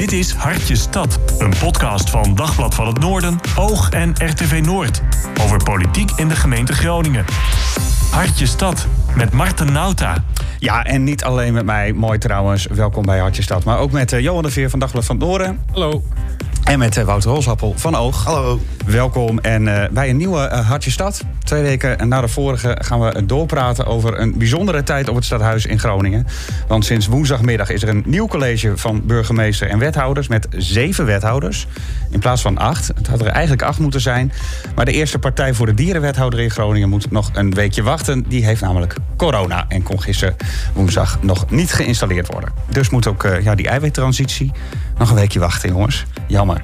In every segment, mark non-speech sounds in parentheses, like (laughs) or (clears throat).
Dit is Hartje Stad, een podcast van Dagblad van het Noorden, Oog en RTV Noord. Over politiek in de gemeente Groningen. Hartje Stad met Marten Nauta. Ja, en niet alleen met mij, mooi trouwens, welkom bij Hartje Stad. Maar ook met uh, Johan de Veer van Dagblad van het Noorden. Hallo. En met uh, Wouter Holsappel van Oog. Hallo. Welkom en uh, bij een nieuwe uh, Hartje Stad. Twee weken na de vorige gaan we doorpraten over een bijzondere tijd op het stadhuis in Groningen. Want sinds woensdagmiddag is er een nieuw college van burgemeester en wethouders met zeven wethouders. In plaats van acht. Het had er eigenlijk acht moeten zijn. Maar de eerste partij voor de dierenwethouder in Groningen moet nog een weekje wachten. Die heeft namelijk corona en kon gisteren woensdag nog niet geïnstalleerd worden. Dus moet ook ja, die eiwittransitie nog een weekje wachten, jongens. Jammer.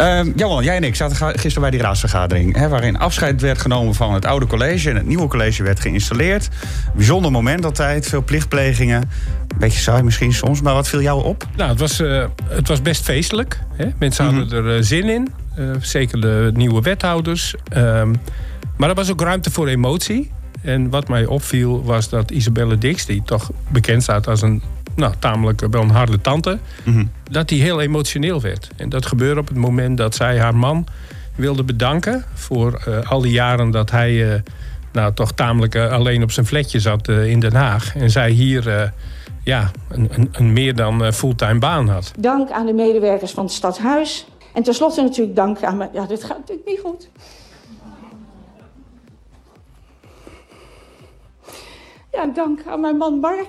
Uh, jij en ik zaten gisteren bij die raadsvergadering... Hè, waarin afscheid werd genomen van het oude college... en het nieuwe college werd geïnstalleerd. Bijzonder moment altijd, veel plichtplegingen. Een beetje saai misschien soms, maar wat viel jou op? Nou, het was, uh, het was best feestelijk. Hè? Mensen hadden mm -hmm. er uh, zin in. Uh, zeker de nieuwe wethouders. Ehm, maar er was ook ruimte voor emotie. En wat mij opviel was dat Isabelle Dix... die toch bekend staat als een nou, tamelijk wel een harde tante, mm -hmm. dat hij heel emotioneel werd. En dat gebeurde op het moment dat zij haar man wilde bedanken voor uh, al die jaren dat hij uh, nou, toch tamelijk uh, alleen op zijn flatje zat in Den Haag. En zij hier ja, een, een, een, meer dan fulltime baan had. Dank aan de medewerkers van het stadhuis. En tenslotte natuurlijk dank aan mijn... Ja, dit gaat natuurlijk niet goed. Ja, dank aan mijn man Mark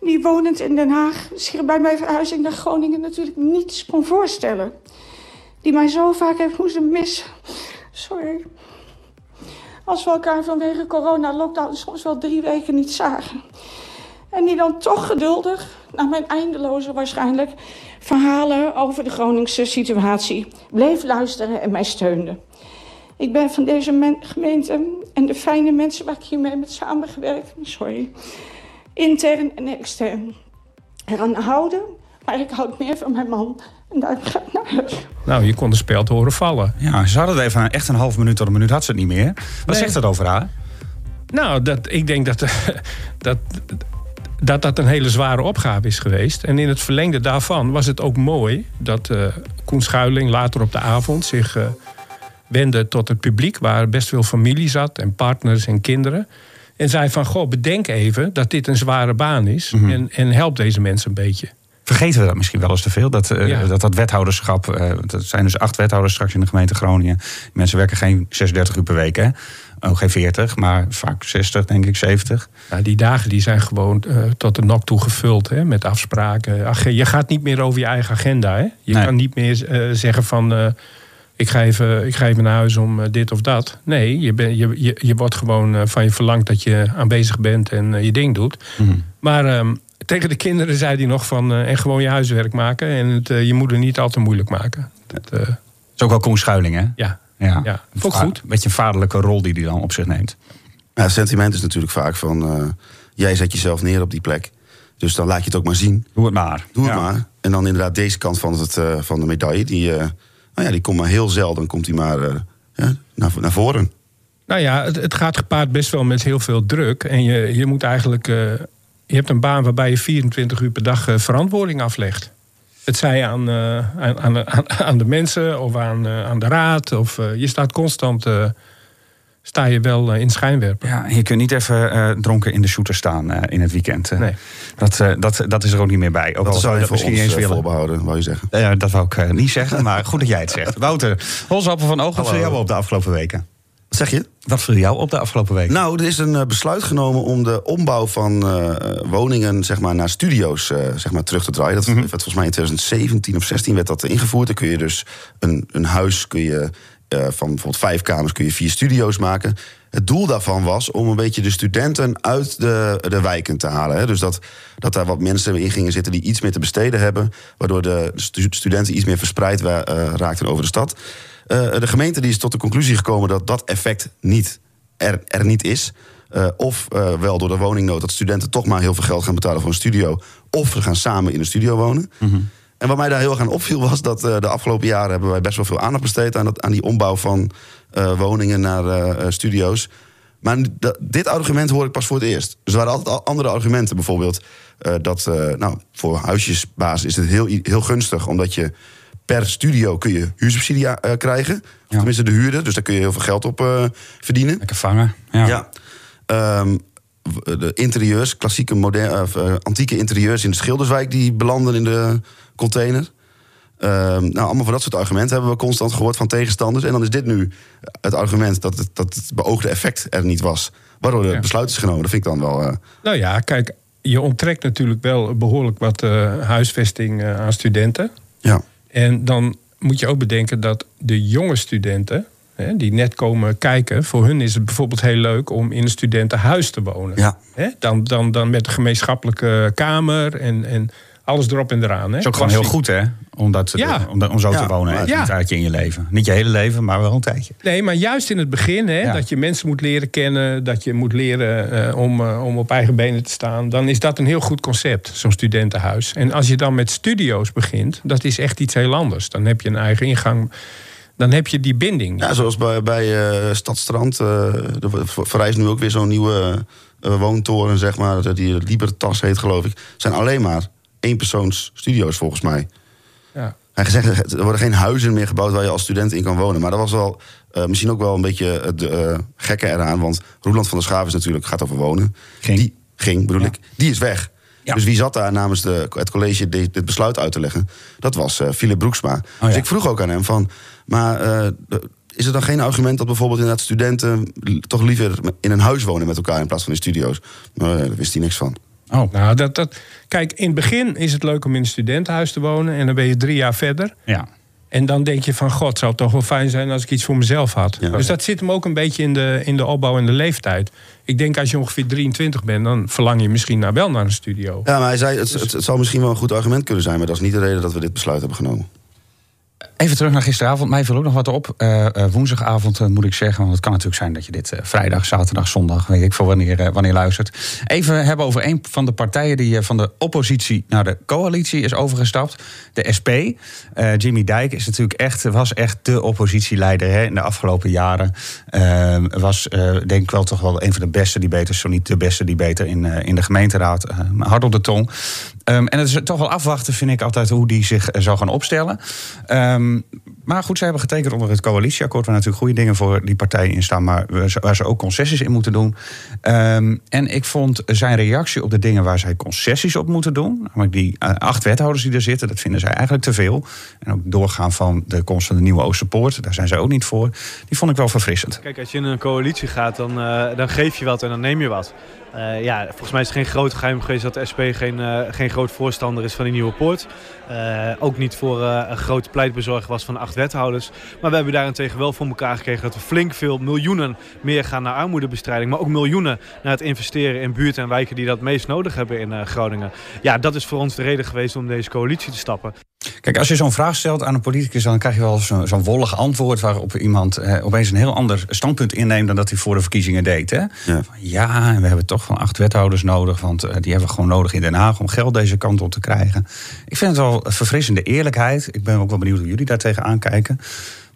die wonend in Den Haag zich bij mijn verhuizing naar Groningen natuurlijk niets kon voorstellen. Die mij zo vaak heeft moeten missen. Sorry. Als we elkaar vanwege corona-lockdown soms wel drie weken niet zagen. En die dan toch geduldig, na mijn eindeloze waarschijnlijk, verhalen over de Groningse situatie, bleef luisteren en mij steunde. Ik ben van deze gemeente en de fijne mensen waar ik hiermee heb samengewerkt, sorry, intern en extern eraan houden. Maar ik houd meer van mijn man. En daar ga ik naar huis. Nou, je kon de speld horen vallen. Ja, ze hadden het even echt een half minuut tot een minuut had ze het niet meer. Wat nee. zegt dat over haar? Nou, dat, ik denk dat, dat, dat dat een hele zware opgave is geweest. En in het verlengde daarvan was het ook mooi dat uh, Koen Schuiling later op de avond zich uh, wendde tot het publiek, waar best veel familie zat en partners en kinderen. En zei van, goh, bedenk even dat dit een zware baan is. Mm -hmm. en, en help deze mensen een beetje. Vergeten we dat misschien wel eens te veel? Dat uh, ja. dat, dat wethouderschap, uh, dat zijn dus acht wethouders straks in de gemeente Groningen. Die mensen werken geen 36 uur per week, hè? Ook geen 40, maar vaak 60, denk ik, 70. Ja, die dagen die zijn gewoon uh, tot de nok toe gevuld hè, met afspraken. Ach, je gaat niet meer over je eigen agenda. Hè? Je nee. kan niet meer zeggen van ik ga even, ik ga even naar huis om dit of dat. Nee, je, ben, je, je, je wordt gewoon van je verlangt dat je aanwezig bent en je ding doet. Mm -hmm. Maar um, tegen de kinderen zei hij nog van... en gewoon je huiswerk maken en het, je moeder niet al te moeilijk maken. Dat is ook wel Koen Schuiling, hè? Ja, ja. ja. Ook goed. Een beetje een vaderlijke rol die hij dan op zich neemt. Ja, sentiment is natuurlijk vaak van... jij zet jezelf neer op die plek. Dus dan laat je het ook maar zien. Doe het maar. Doe het ja. maar. En dan inderdaad deze kant van, het, van de medaille... die nou ja, die komt maar heel zelden, komt hij maar uh, ja, naar, naar voren. Nou ja, het, het, gaat gepaard best wel met heel veel druk. En je, je moet eigenlijk. Je hebt een baan waarbij je 24 uur per dag uh, verantwoording aflegt. Het zij aan, aan, aan, aan, de mensen of aan, aan de raad. Of je staat constant sta je wel in schijnwerper. Ja, je kunt niet even uh, dronken in de shooter staan uh, in het weekend. Uh, nee. dat, dat, dat is er ook niet meer bij. Ook dat zou je dat misschien eens willen behouden, wou je zeggen. Ja, dat wou ik niet zeggen, (laughs) maar goed dat jij het zegt. Wouter, Holsappel van Oog, wat viel jou op de afgelopen weken? Zeg je? Wat viel jou op de afgelopen weken? Nou, er is een besluit genomen om de ombouw van woningen zeg maar, naar studio's zeg maar, terug te draaien. Dat mm -hmm. werd volgens mij in 2017 of 16 werd dat ingevoerd. Dan kun je dus een, een huis kun je uh, van bijvoorbeeld vijf kamers kun je vier studio's maken. Het doel daarvan was om een beetje de studenten uit de, de wijken te halen. Hè. Dus dat, dat daar wat mensen in gingen zitten die iets meer te besteden hebben. Waardoor de studenten iets meer verspreid raakten over de stad. Uh, de gemeente die is tot de conclusie gekomen dat dat effect niet er, er niet is. Uh, of wel door de woningnood dat studenten toch maar heel veel geld gaan betalen voor een studio. Of ze gaan samen in een studio wonen. Mm -hmm. En wat mij daar heel erg aan opviel was dat uh, de afgelopen jaren hebben wij best wel veel aandacht besteed aan, dat, aan die ombouw van woningen naar studio's. Maar dit argument hoor ik pas voor het eerst. Dus er waren altijd al andere argumenten. Bijvoorbeeld eh, dat eh, nou, voor huisjesbaas is het heel, heel gunstig... omdat je per studio kun je huursubsidie eh, krijgen. Ja. Tenminste de huurder, dus daar kun je heel veel geld op eh, verdienen. Lekker vangen. Ja. Ja. Ehm, de interieurs, klassieke moderne, eh, antieke interieurs in de Schilderswijk... die belanden in de container. Ehm, nou, allemaal van dat soort argumenten hebben we constant gehoord van tegenstanders. En dan is dit nu het argument dat het, dat het beoogde effect er niet was. Waardoor er Ja. besluit is genomen. Dat vind ik dan wel... Nou ja, kijk, je onttrekt natuurlijk wel behoorlijk wat huisvesting aan studenten. ja. En dan moet je ook bedenken dat de jonge studenten, hè, die net komen kijken, voor hun is het bijvoorbeeld heel leuk om in een studentenhuis te wonen. Ja. Dan, dan, dan met een gemeenschappelijke kamer en, en alles erop en eraan. Hè. Dat is ook gewoon heel goed, hè? Om, dat, Ja. om, om zo Ja, te wonen. Ja. een tijdje in je leven. Niet je hele leven, maar wel een tijdje. Nee, maar juist in het begin, hè, Ja. dat je mensen moet leren kennen, dat je moet leren eh, om, eh, om op eigen benen te staan, dan is dat een heel goed concept, zo'n studentenhuis. En als je dan met studio's begint, dat is echt iets heel anders. Dan heb je een eigen ingang, dan heb je die binding. Ja, zoals bij, bij eh, Stadstrand. eh er verrijst nu ook weer zo'n nieuwe woontoren, zeg maar. Die Libertas heet, geloof ik. zijn alleen maar eenpersoons studio's, volgens mij. Ja. Hij gezegd, er worden geen huizen meer gebouwd waar je als student in kan wonen. Maar dat was wel eh, misschien ook wel een beetje het eh, gekke eraan. Want Roeland van der Schaaf is natuurlijk, gaat over wonen. Ging. Die ging, bedoel Ja. ik. Die is weg. Ja. Dus wie zat daar namens de, het college dit, dit besluit uit te leggen? Dat was eh Philip Broeksma. dus ja. ik vroeg ook aan hem van... Maar eh, is er dan geen argument dat bijvoorbeeld inderdaad studenten... toch liever in een huis wonen met elkaar in plaats van in studio's? Maar daar wist hij niks van. Oh, Nou, dat, dat, kijk, in het begin is het leuk om in een studentenhuis te wonen en dan ben je drie jaar verder. ja. En dan denk je van, god, zou het toch wel fijn zijn als ik iets voor mezelf had. Ja. Dus dat zit hem ook een beetje in de, in de opbouw en de leeftijd. Ik denk als je ongeveer 23 bent, dan verlang je misschien nou wel naar een studio. Ja, maar hij zei, het, het, het zou misschien wel een goed argument kunnen zijn... maar dat is niet de reden dat we dit besluit hebben genomen. Even terug naar gisteravond. Mij viel ook nog wat op. Eh, eh, woensdagavond eh, moet ik zeggen. Want het kan natuurlijk zijn dat je dit vrijdag, zaterdag, zondag, weet ik veel wanneer, wanneer luistert. Even hebben over een van de partijen die van de oppositie naar de coalitie is overgestapt. De SP. Jimmy Dijk is natuurlijk echt, was echt de oppositieleider hè, in de afgelopen jaren. Eh, was denk ik wel toch wel een van de beste debaters, zo niet de beste debater in, eh, in de gemeenteraad. Hard op de tong. Ehm, en het is toch wel afwachten, vind ik altijd, hoe die zich zou gaan opstellen. um, maar goed, ze hebben getekend onder het coalitieakkoord... waar natuurlijk goede dingen voor die partijen in staan... maar waar ze- ook concessies in moeten doen. Ehm, en ik vond zijn reactie op de dingen waar zij concessies op moeten doen... namelijk die eh, acht wethouders die er zitten, dat vinden zij eigenlijk te veel. En ook doorgaan van de komst van de nieuwe Oosterpoort... daar zijn zij ook niet voor. Die vond ik wel verfrissend. Kijk, als je in een coalitie gaat, dan, eh, dan geef je wat en dan neem je wat. Eh, ja, volgens mij is het geen groot geheim geweest dat de SP geen, geen groot voorstander is van die nieuwe poort. Ook niet voor een groot pleitbezorger was van acht wethouders. Maar we hebben daarentegen wel voor elkaar gekregen dat we flink veel miljoenen meer gaan naar armoedebestrijding. Maar ook miljoenen naar het investeren in buurten en wijken die dat meest nodig hebben in eh, Groningen. Ja, dat is voor ons de reden geweest om deze coalitie te stappen. Kijk, als je zo'n vraag stelt aan een politicus, dan krijg je wel zo'n zo'n wollig antwoord waarop iemand eh, opeens een heel ander standpunt inneemt dan dat hij voor de verkiezingen deed. Hè? Ja. Van, Ja, en we hebben toch van acht wethouders nodig, want eh, die hebben we gewoon nodig in Den Haag om geld deze kant op te krijgen. Ik vind het wel verfrissende eerlijkheid. Ik ben ook wel benieuwd hoe jullie daar tegenaan kijken.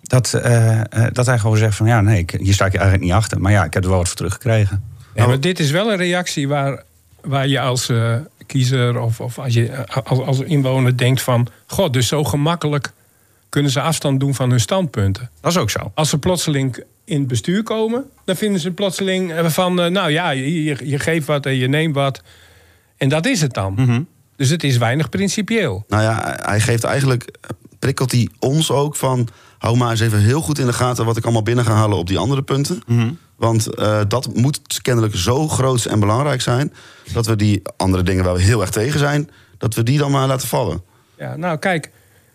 Dat, eh, eh, dat hij gewoon zegt van ja, nee, ik, hier sta ik je eigenlijk niet achter. Maar ja, ik heb er wel wat voor teruggekregen. Ja, maar dit is wel een reactie waar, waar je als eh, kiezer of, of als, je, als, als inwoner denkt van... god, dus zo gemakkelijk kunnen ze afstand doen van hun standpunten. Dat is ook zo. Als ze plotseling in het bestuur komen... dan vinden ze plotseling eh, van... eh, nou ja, je, je, je geeft wat en je neemt wat. En dat is het dan. Dus het is weinig principieel. Nou ja, hij geeft eigenlijk, prikkelt hij ons ook van... hou maar eens even heel goed in de gaten wat ik allemaal binnen ga halen op die andere punten. Want eh, dat moet kennelijk zo groot en belangrijk zijn... dat we die andere dingen waar we heel erg tegen zijn... dat we die dan maar laten vallen. Ja, nou kijk,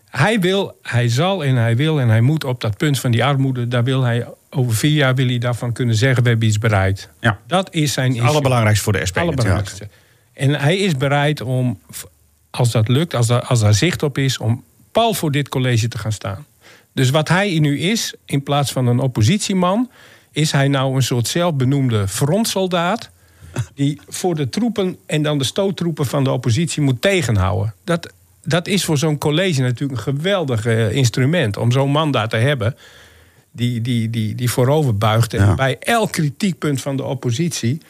hij wil, hij zal en hij wil en hij moet op dat punt van die armoede... daar wil hij over vier jaar wil hij daarvan kunnen zeggen... we hebben iets bereikt. Ja. Dat is zijn Het allerbelangrijkste voor de SP. Allerbelangrijkste. En hij is bereid om, als dat lukt, als daar, als daar zicht op is... om pal voor dit college te gaan staan. Dus wat hij nu is, in plaats van een oppositieman... is hij nou een soort zelfbenoemde frontsoldaat... die voor de troepen en dan de stoottroepen van de oppositie moet tegenhouden. Dat, dat is voor zo'n college natuurlijk een geweldig eh, instrument... om zo'n man daar te hebben die, die, die, die voorover buigt en Ja. bij elk kritiekpunt van de oppositie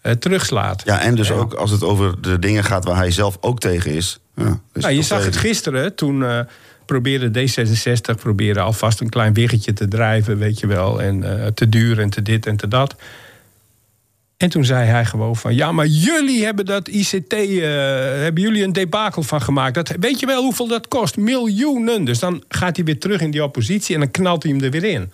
eh, terugslaat. Ja, en dus ook als het over de dingen gaat waar hij zelf ook tegen is. Ja, Nou, je zag het gisteren, toen eh, probeerde D66 probeerde alvast een klein wiggetje te drijven, weet je wel. En eh, te duur en te dit en te dat. En toen zei hij gewoon van... ja, maar jullie hebben dat ICT... eh, hebben jullie een debakel van gemaakt. Dat, weet je wel hoeveel dat kost? Miljoenen. Dus dan gaat hij weer terug in die oppositie... en dan knalt hij hem er weer in.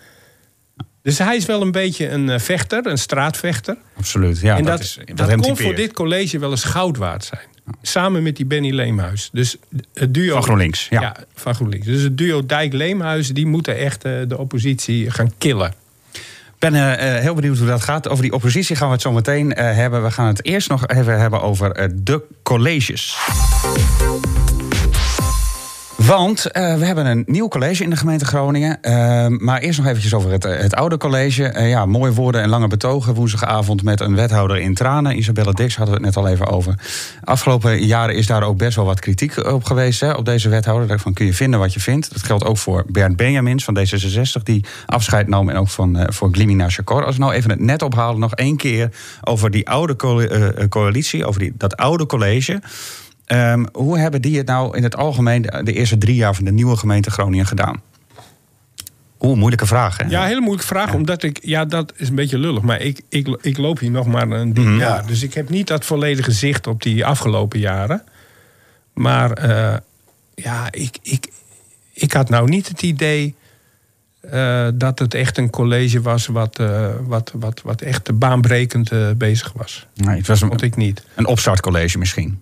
Dus hij is wel een beetje een eh, vechter, een straatvechter. Absoluut. Ja, en dat, dat, is, dat, kon voor dit college wel eens goud waard zijn. Samen met die Benny Leemhuis. Dus het duo... Van GroenLinks, ja. van GroenLinks. Dus het duo Dijk-Leemhuis... die moeten echt eh, de oppositie gaan killen. Ik ben eh, eh, heel benieuwd hoe dat gaat. Over die oppositie gaan we het zo meteen hebben. We gaan het eerst nog even hebben over de colleges. Want eh, we hebben een nieuw college in de gemeente Groningen. Eh, maar eerst nog eventjes over het, eh, het oude college. Eh, ja, mooie woorden en lange betogen. Woensdagavond met een wethouder in tranen. Isabelle Dix hadden we het net al even over. Afgelopen jaren is daar ook best wel wat kritiek op geweest. Hè, op deze wethouder. Daarvan kun je vinden wat je vindt. Dat geldt ook voor Bernd Benjamins van D66. Die afscheid nam. En ook van, voor Glimina Chakor. Als we nou even het net ophalen. Nog één keer over die oude co- coalitie. Over die, dat oude college. Ehm, hoe hebben die het nou in het algemeen de, eerste drie jaar van de nieuwe gemeente Groningen gedaan? Oeh, moeilijke vraag. Hè? Ja, hele moeilijke vraag. Omdat ik... Ja, dat is een beetje lullig. Maar ik, ik, ik loop hier nog maar een dik Mhm. jaar. Dus ik heb niet dat volledige zicht op die afgelopen jaren. Maar eh, ja, ik, ik, ik had nou niet het idee... eh, dat het echt een college was wat, eh, wat, wat, wat echt baanbrekend bezig was. Nee, het was Vond een, ik niet. een opstartcollege misschien.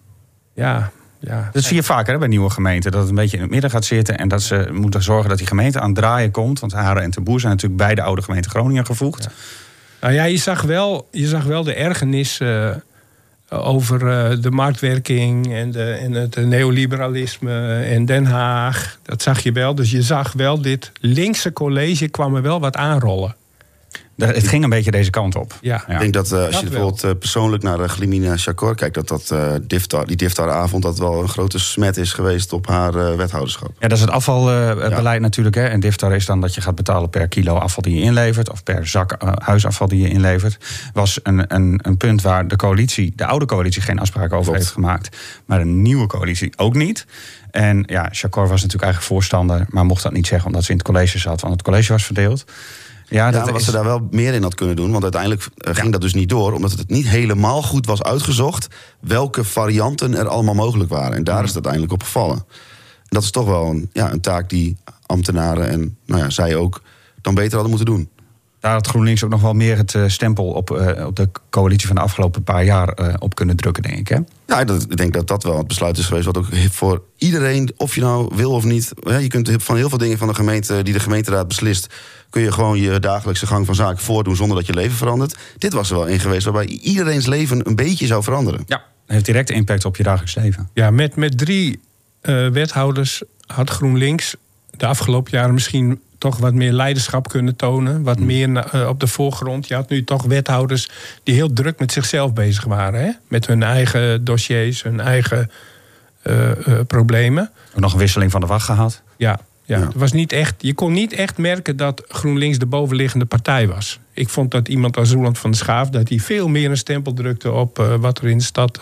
Ja, ja. Dat zie je vaker hè, bij nieuwe gemeenten. Dat het een beetje in het midden gaat zitten. En dat ze moeten zorgen dat die gemeente aan het draaien komt. Want Haren en Ten Boer zijn natuurlijk bij de oude gemeente Groningen gevoegd. Nou ja, je zag wel, je zag wel de ergernis eh, over eh, de marktwerking en, de, en het neoliberalisme en Den Haag. Dat zag je wel. Dus je zag wel, dit linkse college kwam er wel wat aanrollen. Het ging een beetje deze kant op. Ja. Ik denk dat eh, als Dat je wel. bijvoorbeeld eh, persoonlijk naar uh, Glimina Chakor kijkt, dat, dat eh, Diftar, die Diftar-avond dat wel een grote smet is geweest op haar eh, wethouderschap. Ja, dat is het afvalbeleid natuurlijk. Hè. En DIFTAR is dan dat je gaat betalen per kilo afval die je inlevert. Of per zak huisafval die je inlevert. Was een, een, een punt waar de coalitie, de oude coalitie, geen afspraak over Klopt. heeft gemaakt. Maar de nieuwe coalitie ook niet. En ja, Chakor was natuurlijk eigenlijk voorstander. Maar mocht dat niet zeggen omdat ze in het college zat. Want het college was verdeeld. Ja, Ja, dat wat is, ze daar wel meer in had kunnen doen. Want uiteindelijk ging dat dus niet door. Omdat het niet helemaal goed was uitgezocht. welke varianten er allemaal mogelijk waren. En daar is het uiteindelijk op gevallen. En dat is toch wel een, ja, een taak die ambtenaren en nou ja, zij ook dan beter hadden moeten doen. Daar had GroenLinks ook nog wel meer het eh, stempel op, eh, op de coalitie van de afgelopen paar jaar eh, op kunnen drukken, denk ik. Hè? Ja, dat, ik denk dat dat wel het besluit is geweest. wat ook voor iedereen, of je nou wil of niet. hè, Je kunt van heel veel dingen van de gemeente, die de gemeenteraad beslist. kun je gewoon je dagelijkse gang van zaken voordoen zonder dat je leven verandert. Dit was er wel een geweest waarbij iedereen's leven een beetje zou veranderen. Ja. Heeft direct impact op je dagelijks leven. Ja, met, met drie eh, wethouders had GroenLinks de afgelopen jaren misschien toch wat meer leiderschap kunnen tonen. Wat meer na- eh, op de voorgrond. Je had nu toch wethouders die heel druk met zichzelf bezig waren. Hè? Met hun eigen dossiers, hun eigen eh, eh, problemen. Ook nog een wisseling van de wacht gehad. Ja, ja. Ja. Het was niet echt, je kon niet echt merken dat GroenLinks de bovenliggende partij was. Ik vond dat iemand als Roland van der Schaaf... dat hij veel meer een stempel drukte op wat er in de stad...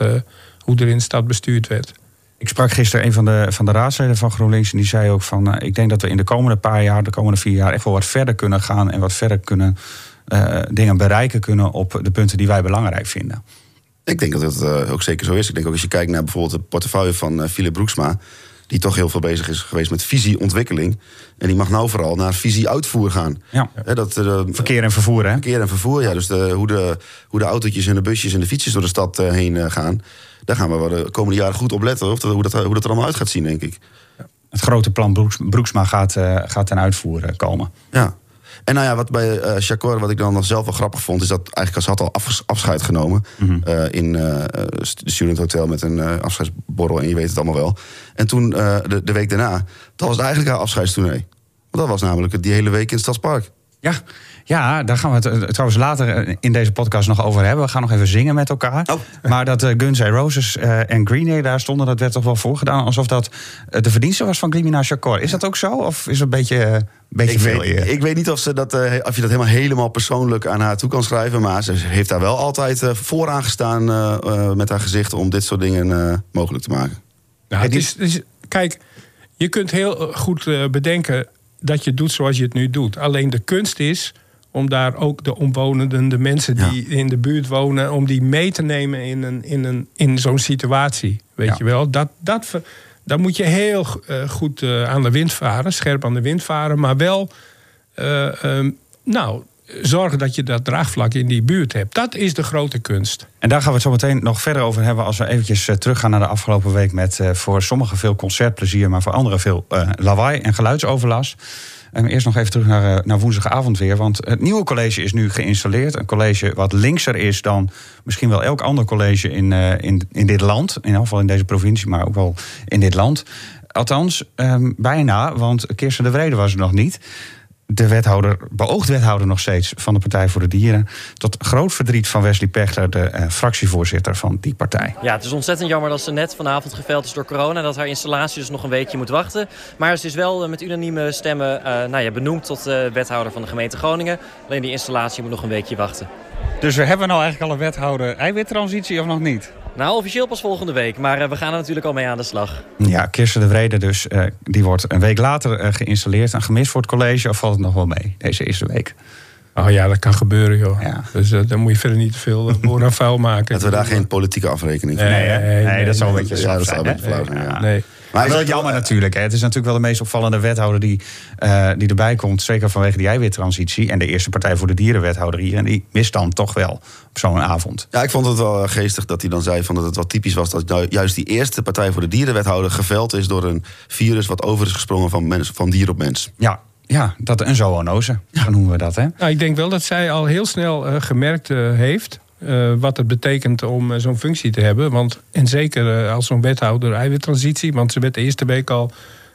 hoe er in de stad bestuurd werd. Ik sprak gisteren een van de, van de raadsleden van GroenLinks. En die zei ook van, eh, ik denk dat we in de komende paar jaar, de komende vier jaar, echt wel wat verder kunnen gaan. En wat verder kunnen eh, dingen bereiken kunnen op de punten die wij belangrijk vinden. Ik denk dat het eh, ook zeker zo is. Ik denk ook als je kijkt naar bijvoorbeeld het portefeuille van Philip Broeksma... die toch heel veel bezig is geweest met visieontwikkeling. En die mag nou vooral naar visie-uitvoer gaan. Ja. Dat, Verkeer en vervoer, hè? Verkeer en vervoer, ja. Dus de, hoe, de, hoe de autootjes en de busjes en de fietsjes door de stad heen gaan... daar gaan we wel de komende jaren goed op letten. Of dat, hoe, dat, hoe dat er allemaal uit gaat zien, denk ik. Het grote plan Broeks, Broeksma gaat, eh, gaat ten uitvoer eh, komen. Ja. En nou ja, wat bij eh Chakor, wat ik dan nog zelf wel grappig vond... is dat eigenlijk ze had al afscheid genomen... eh, in de Student Hotel met een afscheidsborrel... en je weet het allemaal wel. En toen, de, de week daarna, dat was eigenlijk haar afscheidstournee. Want dat was namelijk die hele week in het Stadspark. Ja, ja, daar gaan we het eh, trouwens later eh, in deze podcast nog over hebben. We gaan nog even zingen met elkaar. Oh. Maar dat eh, Guns N' Roses eh, en Green Day daar stonden, dat werd toch wel voorgedaan alsof dat de verdienste was van Glimina Chakor. Is dat ook zo? Of is het een beetje, een beetje Ik veel? weet, ik weet niet of, ze dat, eh, of je dat helemaal, helemaal persoonlijk aan haar toe kan schrijven. Maar ze heeft daar wel altijd eh, vooraan gestaan eh, eh, met haar gezicht om dit soort dingen eh, mogelijk te maken. Nou, het is, het is- kijk, je kunt heel goed bedenken dat je doet zoals je het nu doet. Alleen de kunst is om daar ook de omwonenden, de mensen die in de buurt wonen, om die mee te nemen in, een, in, een, in zo'n situatie. Weet Ja. je wel? Dat, dat, dan moet je heel eh, goed eh, aan de wind varen, scherp aan de wind varen, maar wel eh, ehm, nou, zorgen dat je dat draagvlak in die buurt hebt. Dat is de grote kunst. En daar gaan we het zo meteen nog verder over hebben als we eventjes teruggaan naar de afgelopen week met voor sommigen veel concertplezier, maar voor anderen veel lawaai en geluidsoverlast. En eerst nog even terug naar, eh, naar woensdagavond weer. Want het nieuwe college is nu geïnstalleerd. Een college wat linkser is dan misschien wel elk ander college in, eh, in, in dit land. In ieder geval in deze provincie, maar ook wel in dit land. Althans, ehm, bijna, want Kirsten de Vrede was er nog niet. De wethouder, beoogd wethouder nog steeds van de Partij voor de Dieren. Tot groot verdriet van Wesley Pechter, de eh, fractievoorzitter van die partij. Ja, het is ontzettend jammer dat ze net vanavond geveld is door corona. Dat haar installatie dus nog een weekje moet wachten. Maar ze is wel eh, met unanieme stemmen eh, nou ja, benoemd tot eh, wethouder van de gemeente Groningen. Alleen die installatie moet nog een weekje wachten. Dus we hebben nou eigenlijk al een wethouder eiwittransitie of nog niet? Nou, officieel pas volgende week. Maar eh, we gaan er natuurlijk al mee aan de slag. Ja, Kirsten de Vrede dus, eh, die wordt een week later eh, geïnstalleerd. En gemist voor het college, of valt het nog wel mee, deze eerste week? Oh ja, dat kan gebeuren, joh. Ja. Dus dan moet je verder niet te veel boor aan vuil maken. (laughs) Dat we daar geen politieke afrekening van Nee, hebben. Nee, hè? nee, nee, dat zou een beetje ja, dat zou een beetje flauw zijn, ja. Nee. Maar is wel jammer natuurlijk. Hè. Het is natuurlijk wel de meest opvallende wethouder die, eh, die erbij komt. Zeker vanwege die eiwittransitie. En de eerste Partij voor de Dierenwethouder hier. En die mist dan toch wel op zo'n avond. Ja, ik vond het wel eh, geestig dat hij dan zei van dat het wel typisch was dat nou juist die eerste Partij voor de Dierenwethouder geveld is door een virus wat over is gesprongen van, mens, van dier op mens. Ja, ja dat een zoonose. Zo noemen we dat, hè? Nou, ik denk wel dat zij al heel snel eh, gemerkt heeft. Eh, wat het betekent om eh, zo'n functie te hebben. Want, en zeker eh, als zo'n wethouder eiwittransitie. Want ze werd de eerste week al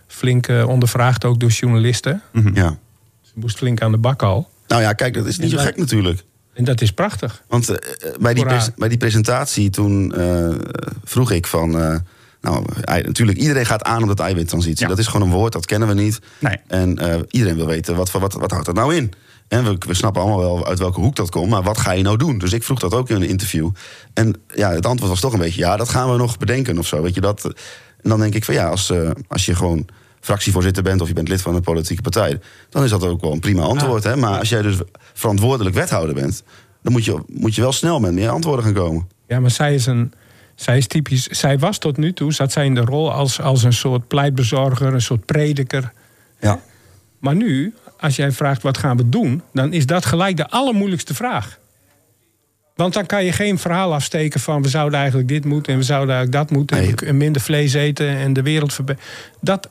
flink ondervraagd, ook door journalisten. Ja. Ze moest flink aan de bak al. Nou ja, kijk, dat is niet zo gek natuurlijk. En dat is prachtig. Want bij, die bij die presentatie toen vroeg ik van... nou, natuurlijk, iedereen gaat aan op dat eiwittransitie. Ja. Dat is gewoon een woord, dat kennen we niet. Nee. En iedereen wil weten, wat, wat, wat houdt dat nou in? En we, we snappen allemaal wel uit welke hoek dat komt, maar wat ga je nou doen? Dus ik vroeg dat ook in een interview. En ja, het antwoord was toch een beetje, ja, dat gaan we nog bedenken of zo. Weet je, dat, en dan denk ik van ja, als, eh, als je gewoon fractievoorzitter bent of je bent lid van een politieke partij, dan is dat ook wel een prima antwoord. Hè? Maar als jij dus verantwoordelijk wethouder bent, dan moet je, moet je wel snel met meer antwoorden gaan komen. Ja, maar zij is een. Zij is typisch. Zij was tot nu toe, zat zij in de rol als, als een soort pleitbezorger, een soort prediker. Ja. Maar nu, als jij vraagt wat gaan we doen, dan is dat gelijk de allermoeilijkste vraag. Want dan kan je geen verhaal afsteken van we zouden eigenlijk dit moeten en we zouden eigenlijk dat moeten. Nee. En minder vlees eten en de wereld verbeteren. Dat,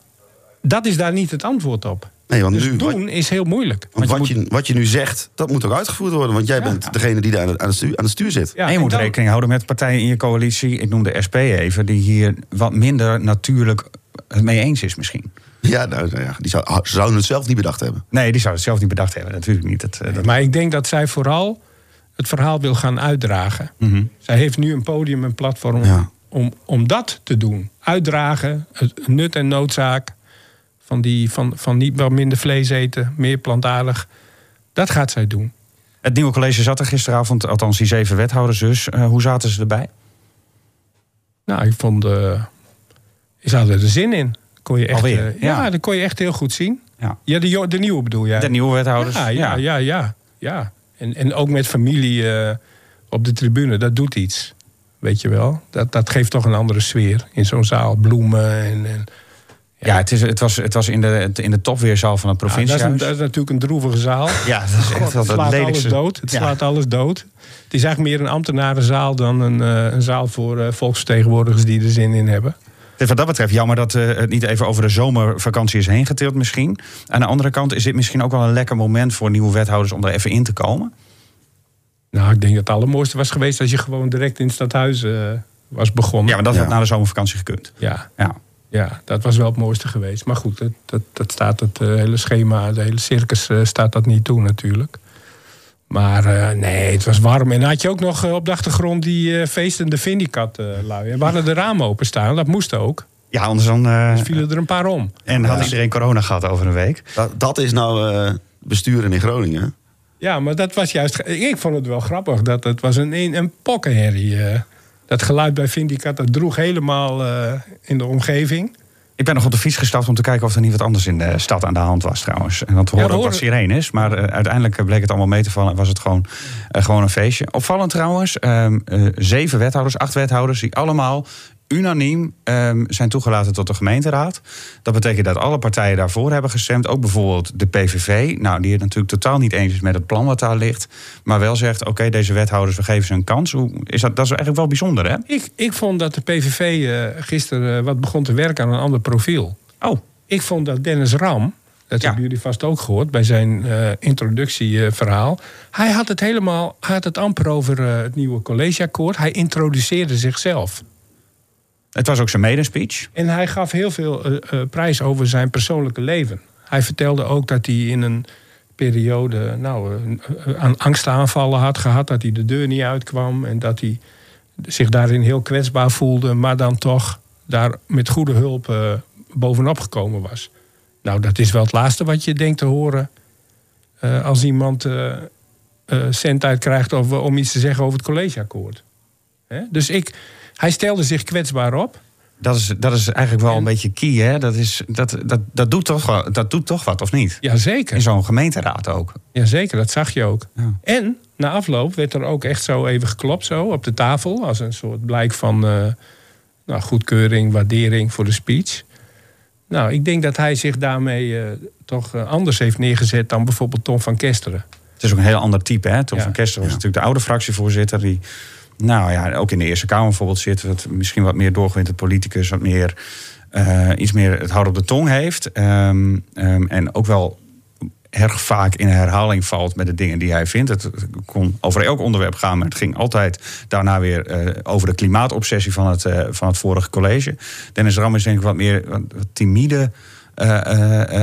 dat is daar niet het antwoord op. Nee, want Dus nu, wat, doen is heel moeilijk. want je wat, je, wat je nu zegt, dat moet ook uitgevoerd worden. Want jij Ja. bent degene die daar aan het, aan het stuur, aan het stuur zit. Ja, en je en moet dan- rekening houden met partijen in je coalitie. Ik noem de SP even, die hier wat minder natuurlijk het mee eens is misschien. Ja, nou, nou ja, die zou, ze zouden het zelf niet bedacht hebben. Nee, die zou het zelf niet bedacht hebben. Natuurlijk niet. Dat, eh, dat... Maar ik denk dat zij vooral het verhaal wil gaan uitdragen. Mhm. Zij heeft nu een podium, een platform Ja. om, om dat te doen. Uitdragen, het nut en noodzaak van, die, van, van niet wat minder vlees eten, meer plantaardig. Dat gaat zij doen. Het nieuwe college zat er gisteravond, althans die zeven wethouders dus. Eh, hoe zaten ze erbij? Nou, ik vond. eh ze hadden er zin in. Kon je echt, Alweer, eh, ja. ja. dat kon je echt heel goed zien. Ja. Ja, de, de nieuwe bedoel jij? De nieuwe wethouders. Ja, ja, ja, ja. ja. En, en ook met familie eh, op de tribune, dat doet iets. Weet je wel? Dat, dat geeft toch een andere sfeer in zo'n zaal. Bloemen en. en Ja, het, is, het, was, het was in de, in de topweerzaal van het Ja, dat, is een- provinciehuis. dat is natuurlijk een droevige zaal. (laughs) Ja, dat is echt wel het slaat alles dood. Het Ja. slaat alles dood. Het is eigenlijk meer een ambtenarenzaal dan een, eh, een zaal voor volksvertegenwoordigers die er zin in hebben. Dus wat dat betreft, jammer dat eh, het niet even over de zomervakantie is heen getild misschien. Aan de andere kant is dit misschien ook wel een lekker moment voor nieuwe wethouders om er even in te komen. Nou, ik denk dat het allermooiste was geweest als je gewoon direct in het stadhuis eh, was begonnen. Ja, maar dat Ja. had na de zomervakantie gekund. Ja. Ja. Ja, dat was wel het mooiste geweest. Maar goed, dat, dat, dat staat het hele schema, het hele circus staat dat niet toe natuurlijk. Maar eh, nee, het was warm. En dan had je ook nog eh, op de achtergrond die eh, feestende Vindicat eh lui. We hadden de ramen openstaan, dat moest ook. Ja, anders dan... eh, Dus vielen er een paar om. en had iedereen corona gehad over een week. Dat, dat is nou eh, besturen in Groningen. Ja, maar dat was juist... Ik vond het wel grappig. Dat het was een, een, een pokkenherrie. eh. dat geluid bij Vindicat, dat droeg helemaal eh, in de omgeving. Ik ben nog op de fiets gestapt om te kijken of er niet wat anders in de stad aan de hand was trouwens. En Ja, hoorden we ook wat horen- sirenes, maar eh, uiteindelijk bleek het allemaal mee te vallen en was het gewoon, eh, gewoon een feestje. Opvallend trouwens, ehm, eh, zeven wethouders, acht wethouders die allemaal unaniem ehm, zijn toegelaten tot de gemeenteraad. Dat betekent dat alle partijen daarvoor hebben gestemd. Ook bijvoorbeeld de PVV, nou, die het natuurlijk totaal niet eens is met het plan wat daar ligt. Maar wel zegt, oké, deze wethouders, we geven ze een kans. Hoe, is dat, dat is eigenlijk wel bijzonder, hè? Ik, ik vond dat de PVV eh, gisteren eh, wat begon te werken aan een ander profiel. Oh, Ik vond dat Dennis Ram, dat Ja. hebben jullie vast ook gehoord bij zijn eh, introductieverhaal. hij had het helemaal, hij had het amper over het nieuwe collegeakkoord. Hij introduceerde zichzelf. Het was ook zijn medespeech. En hij gaf heel veel eh, eh, prijs over zijn persoonlijke leven. Hij vertelde ook dat hij in een periode nou, eh, aan angstaanvallen had gehad. Dat hij de deur niet uitkwam. En dat hij zich daarin heel kwetsbaar voelde. Maar dan toch daar met goede hulp bovenop gekomen was. Nou, dat is wel het laatste wat je denkt te horen. als iemand cent uitkrijgt om iets te zeggen over het collegeakkoord. Dus ik, hij stelde zich kwetsbaar op. Dat is, dat is eigenlijk wel En- een beetje key, hè? Dat, is, dat, dat, dat, doet toch, dat doet toch wat, of niet? Jazeker. In zo'n gemeenteraad ook. Jazeker, dat zag je ook. Ja. En na afloop werd er ook echt zo even geklopt zo op de tafel. Als een soort blijk van eh, nou, goedkeuring, waardering voor de speech. Nou, ik denk dat hij zich daarmee eh, toch eh, anders heeft neergezet dan bijvoorbeeld Tom van Kesteren. Het is ook een heel ander type, hè? Tom Ja. van Kester was natuurlijk de oude fractievoorzitter... die nou ja, ook in de Eerste Kamer bijvoorbeeld zit... wat misschien wat meer doorgewinterd politicus... wat meer, eh, iets meer het houden op de tong heeft. Ehm, ehm, en ook wel erg vaak in herhaling valt met de dingen die hij vindt. Het kon over elk onderwerp gaan, maar het ging altijd daarna weer eh, over de klimaatobsessie van het, eh, van het vorige college. Dennis Ram is denk ik wat meer timide.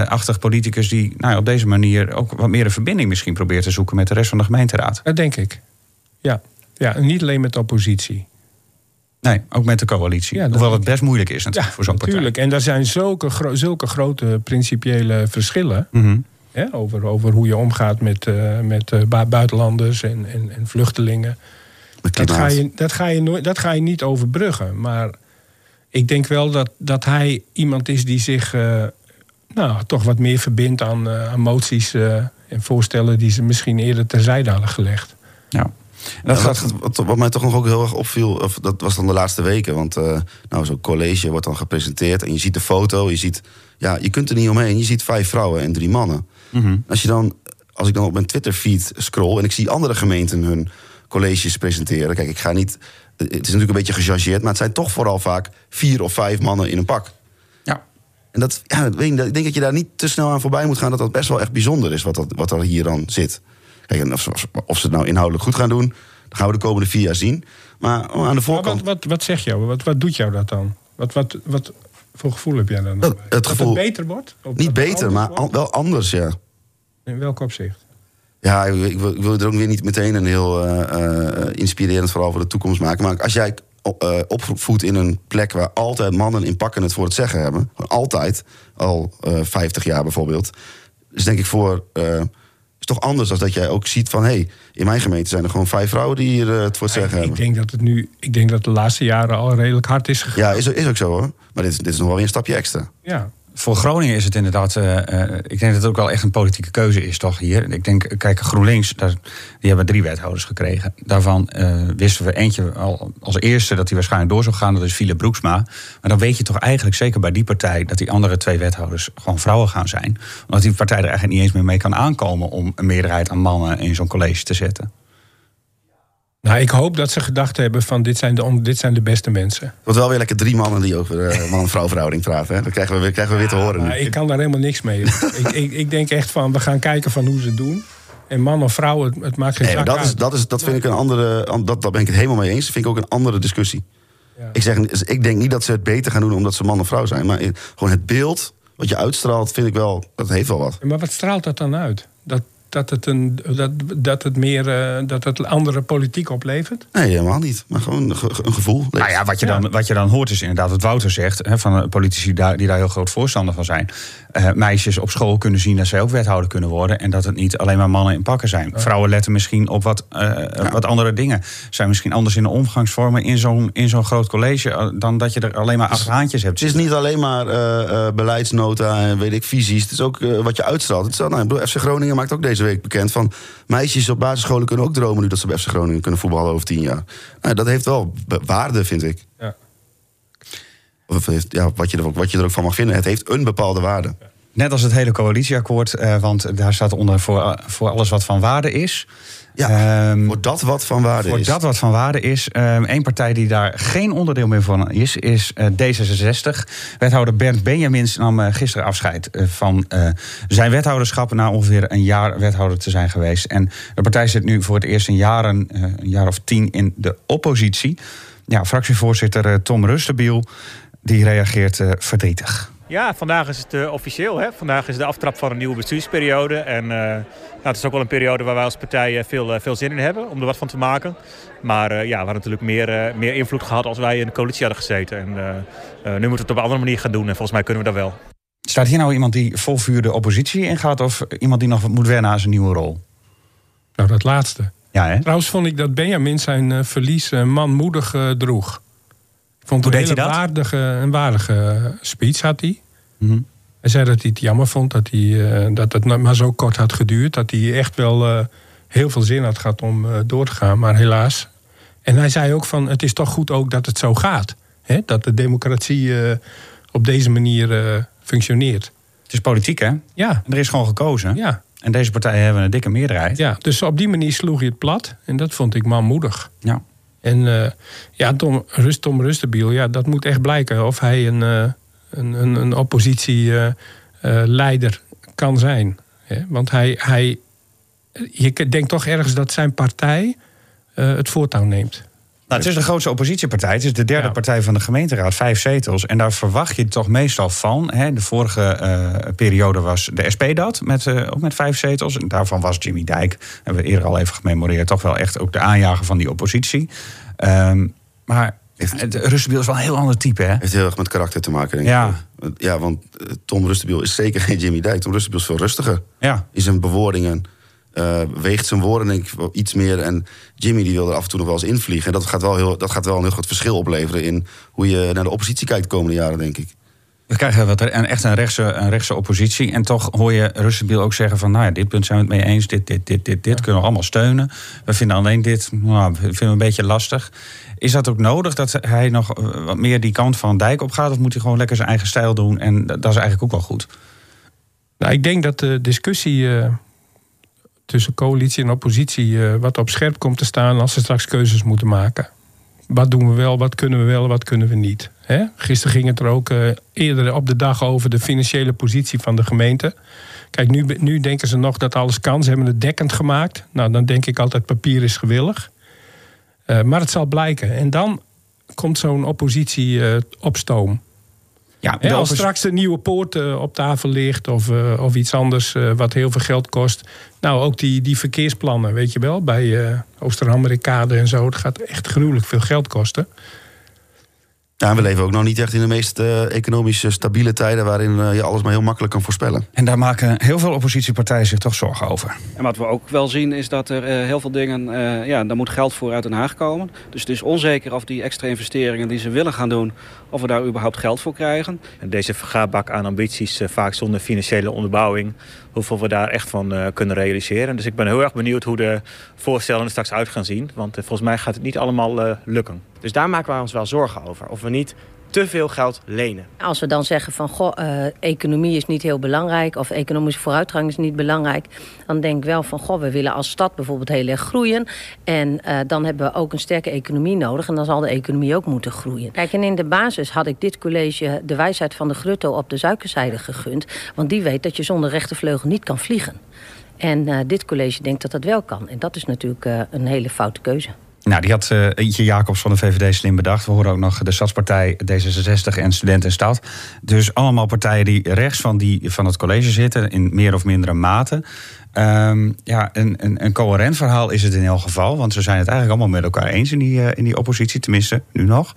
achtig politicus die nou, op deze manier ook wat meer een verbinding misschien probeert te zoeken met de rest van de gemeenteraad. Dat denk ik. Ja, ja en niet alleen met de oppositie. Nee, ook met de coalitie. Ja, Hoewel het best moeilijk is natuurlijk voor zo'n partij. natuurlijk. En daar zijn zulke, gro- zulke grote principiële verschillen. Mhm. Hè, over, over hoe je omgaat met, eh, met eh, bu- buitenlanders en, en, en vluchtelingen. Dat ga, je, dat, ga je nooit, dat ga je niet overbruggen. Maar ik denk wel dat, dat hij iemand is die zich eh, nou, toch wat meer verbindt aan, aan moties en voorstellen die ze misschien eerder terzijde hadden gelegd. Ja. En dat gaat, wat, mij toch nog ook heel erg opviel, of dat was dan de laatste weken. Want eh, nou, zo'n college wordt dan gepresenteerd en je ziet de foto. Je, ziet, ja, je kunt er niet omheen. Je ziet vijf vrouwen en drie mannen. Mhm. Als, je dan, als ik dan op mijn Twitter-feed scroll en ik zie andere gemeenten hun colleges presenteren. Kijk, ik ga niet. Het is natuurlijk een beetje gechargeerd, maar het zijn toch vooral vaak vier of vijf mannen in een pak. ja. En dat, ja, ik denk dat je daar niet te snel aan voorbij moet gaan. Dat dat best wel echt bijzonder is wat, dat, wat er hier dan zit. Kijk, of, ze- of ze het nou inhoudelijk goed gaan doen, dat gaan we de komende vier jaar zien. Maar aan de voorkant. wat, wat, wat zegt jou? Wat, wat doet jou dat dan? Wat, wat, wat voor gevoel heb jij dan? Dat- het Dat gevoel- het beter wordt? Niet beter, maar wordt? wel anders, ja. In welk opzicht? Ja, ik, wil, ik wil er ook weer niet meteen een heel eh, eh, inspirerend verhaal voor de toekomst maken. Maar als jij eh, opvoedt in een plek waar altijd mannen in pakken het voor het zeggen hebben, altijd, al eh 50 jaar bijvoorbeeld, is denk ik voor. Is toch anders dan dat jij ook ziet van hé, hey, in mijn gemeente zijn er gewoon vijf vrouwen die hier eh, het voor het zeggen ik hebben. denk dat het nu, ik denk dat de laatste jaren al redelijk hard is gegaan. Ja, is, is ook zo hoor. Maar dit, is- dit is nog wel weer een stapje extra. Ja. Voor Groningen is het inderdaad. eh, eh, ik denk dat het ook wel echt een politieke keuze is, toch hier. Ik denk, kijk, GroenLinks, daar, die hebben drie wethouders gekregen. Daarvan eh, wisten we eentje al als eerste dat hij waarschijnlijk door zou gaan. Dat is Philip Broeksma. Maar dan weet je toch eigenlijk zeker bij die partij dat die andere twee wethouders gewoon vrouwen gaan zijn. Omdat die partij er eigenlijk niet eens meer mee kan aankomen om een meerderheid aan mannen in zo'n college te zetten. Nou, ik hoop dat ze gedacht hebben van dit zijn de, dit zijn de beste mensen. Het wordt wel weer lekker drie mannen die over eh, man-vrouw verhouding praten. Hè? Dat krijgen we, weer- krijgen we weer te horen nu. Maar ik kan daar helemaal niks mee. (laughs) ik, ik, ik denk echt van, we gaan kijken van hoe ze het doen. En man of vrouw, het, het maakt geen Nee, dat, is, dat, is, dat vind ik een andere. Dat, dat ben ik het helemaal mee eens. Dat vind ik ook een andere discussie. Ik, zeg, ik denk niet dat ze het beter gaan doen omdat ze man of vrouw zijn. Maar gewoon het beeld wat je uitstraalt, vind ik wel, dat heeft wel wat. Maar wat straalt dat dan uit? Dat, dat het, een, dat, dat het meer uh, dat het andere politiek oplevert? Nee, helemaal niet. Maar gewoon een gevoel. Nou ja, wat je, Dan, wat je dan hoort is inderdaad wat Wouter zegt... Hè, van politici daar, die daar heel groot voorstander van zijn. Uh, meisjes op school kunnen zien dat zij ook wethouder kunnen worden... en dat het niet alleen maar mannen in pakken zijn. Vrouwen letten misschien op wat, uh, ja. wat andere dingen. Zijn misschien anders in de omgangsvormen in zo'n in zo'n groot college... dan dat je er alleen maar acht haantjes hebt. Het is niet alleen maar beleidsnota en weet ik, visies. Het is ook wat je uitstraalt. Het is, nou, FC Groningen maakt ook deze week bekend van... meisjes op basisscholen kunnen ook dromen nu dat ze bij FC Groningen kunnen voetballen over tien jaar. Nou, dat heeft wel waarde, vind ik. Ja. Of heeft, ja, wat, je er, wat je er ook van mag vinden. Het heeft een bepaalde waarde. Net als het hele coalitieakkoord, eh, want daar staat onder voor, voor alles wat van waarde is. Ja, um, voor dat wat van waarde voor is. Voor dat wat van waarde is. Um, Eén partij die daar geen onderdeel meer van is, is uh, D66. Wethouder Bernd Benjamins nam uh, gisteren afscheid uh, van zijn wethouderschap... na ongeveer een jaar wethouder te zijn geweest. En de partij zit nu voor het eerst in jaren, een jaar of tien in de oppositie. Ja, fractievoorzitter Tom Rustenbiel, die reageert verdrietig. Ja, vandaag is het uh, officieel. Hè? Vandaag is de aftrap van een nieuwe bestuursperiode. En uh, nou, het is ook wel een periode waar wij als partij veel, uh, veel zin in hebben om er wat van te maken. Maar ja, we hadden natuurlijk meer, meer invloed gehad als wij in de coalitie hadden gezeten. En nu moeten we het op een andere manier gaan doen. En volgens mij kunnen we dat wel. Staat hier nou iemand die vol vuur de oppositie ingaat... of iemand die nog moet wennen aan zijn nieuwe rol? Nou, dat laatste. Ja, hè? Trouwens vond ik dat Benjamin zijn verlies manmoedig droeg vond Hoe een deed hele hij dat? waardige, een waardige speech had hij. Mhm. Hij zei dat hij het jammer vond dat, hij, uh, dat het maar zo kort had geduurd. Dat hij echt wel uh, heel veel zin had gehad om uh, door te gaan, maar helaas. En hij zei ook van het is toch goed ook dat het zo gaat. Hè? Dat de democratie op deze manier functioneert. Het is politiek hè? Ja. En er is gewoon gekozen. Ja. En deze partijen hebben een dikke meerderheid. Ja, dus op die manier sloeg hij het plat. En dat vond ik manmoedig. Ja. En uh, ja, Tom, Rust, Tom Rustenbiel, ja, dat moet echt blijken of hij een, uh, een, een, een oppositieleider uh, kan zijn. Want hij, hij, je denkt toch ergens dat zijn partij het voortouw neemt. Nou, het is de grootste oppositiepartij. Het is de derde ja. partij van de gemeenteraad, vijf zetels. En daar verwacht je toch meestal van. Hè. De vorige uh, periode was de SP dat, met, uh, ook met vijf zetels. En daarvan was Jimmy Dijk, hebben we eerder al even gememoreerd... toch wel echt ook de aanjager van die oppositie. Um, maar het Rustenbiel is wel een heel ander type, hè? Heeft heel erg met karakter te maken, denk ja. ik. Ja, want Tom Rustenbiel is zeker geen Jimmy Dijk. Tom Rustenbiel is veel rustiger. Ja. In zijn bewoordingen. Uh, weegt zijn woorden denk ik wel iets meer. En Jimmy die wil er af en toe nog wel eens invliegen. En dat gaat wel, heel, dat gaat wel een heel groot verschil opleveren... in hoe je naar de oppositie kijkt de komende jaren, denk ik. We krijgen wat, een, echt een rechtse, een rechtse oppositie. En toch hoor je Russenbiel ook zeggen van... nou ja, dit punt zijn we het mee eens, dit, dit, dit, dit, dit. Kunnen we allemaal steunen. We vinden alleen dit, nou, we vinden we een beetje lastig. Is dat ook nodig dat hij nog wat meer die kant van Dijk op gaat? Of moet hij gewoon lekker zijn eigen stijl doen? En dat is eigenlijk ook wel goed. Nou, ik denk dat de discussie... Uh tussen coalitie en oppositie uh, wat op scherp komt te staan als ze straks keuzes moeten maken. Wat doen we wel, wat kunnen we wel, wat kunnen we niet. Hè? Gisteren ging het er ook uh, eerder op de dag over de financiële positie van de gemeente. Kijk, nu, nu denken ze nog dat alles kan. Ze hebben het dekkend gemaakt. Nou, dan denk ik altijd papier is gewillig. Uh, maar het zal blijken. En dan komt zo'n oppositie op stoom. Ja, He, als straks een nieuwe poort uh, op tafel ligt of, uh, of iets anders uh, wat heel veel geld kost. Nou, ook die, die verkeersplannen, weet je wel, bij Ooster-Amerikade en zo. Het gaat echt gruwelijk veel geld kosten. Ja, we leven ook nog niet echt in de meest uh, economisch stabiele tijden... waarin uh, je alles maar heel makkelijk kan voorspellen. En daar maken heel veel oppositiepartijen zich toch zorgen over. En wat we ook wel zien is dat er uh, heel veel dingen... ja, daar moet geld voor uit Den Haag komen. Dus het is onzeker of die extra investeringen die ze willen gaan doen... of we daar überhaupt geld voor krijgen. En deze vergaarbak aan ambities, vaak zonder financiële onderbouwing... hoeveel we daar echt van kunnen realiseren. Dus ik ben heel erg benieuwd hoe de voorstellen er straks uit gaan zien. Want volgens mij gaat het niet allemaal lukken. Dus daar maken wij ons wel zorgen over. Of we niet te veel geld lenen. Als we dan zeggen van goh, uh, economie is niet heel belangrijk of economische vooruitgang is niet belangrijk, dan denk ik wel van goh, we willen als stad bijvoorbeeld heel erg groeien en uh, dan hebben we ook een sterke economie nodig en dan zal de economie ook moeten groeien. Kijk, en in de basis had ik dit college de wijsheid van de grutto op de suikerzijde gegund, want die weet dat je zonder rechtervleugel niet kan vliegen. En uh, dit college denkt dat dat wel kan en dat is natuurlijk een hele foute keuze. Nou, die had uh, Ietje Jacobs van de VVD slim bedacht. We horen ook nog de Stadspartij, D66 en Student en Stad. Dus allemaal partijen die rechts van, die, van het college zitten, in meer of mindere mate. Um, ja, een, een, een, coherent verhaal is het in elk geval. Want ze zijn het eigenlijk allemaal met elkaar eens in die, uh, in die oppositie, tenminste, nu nog.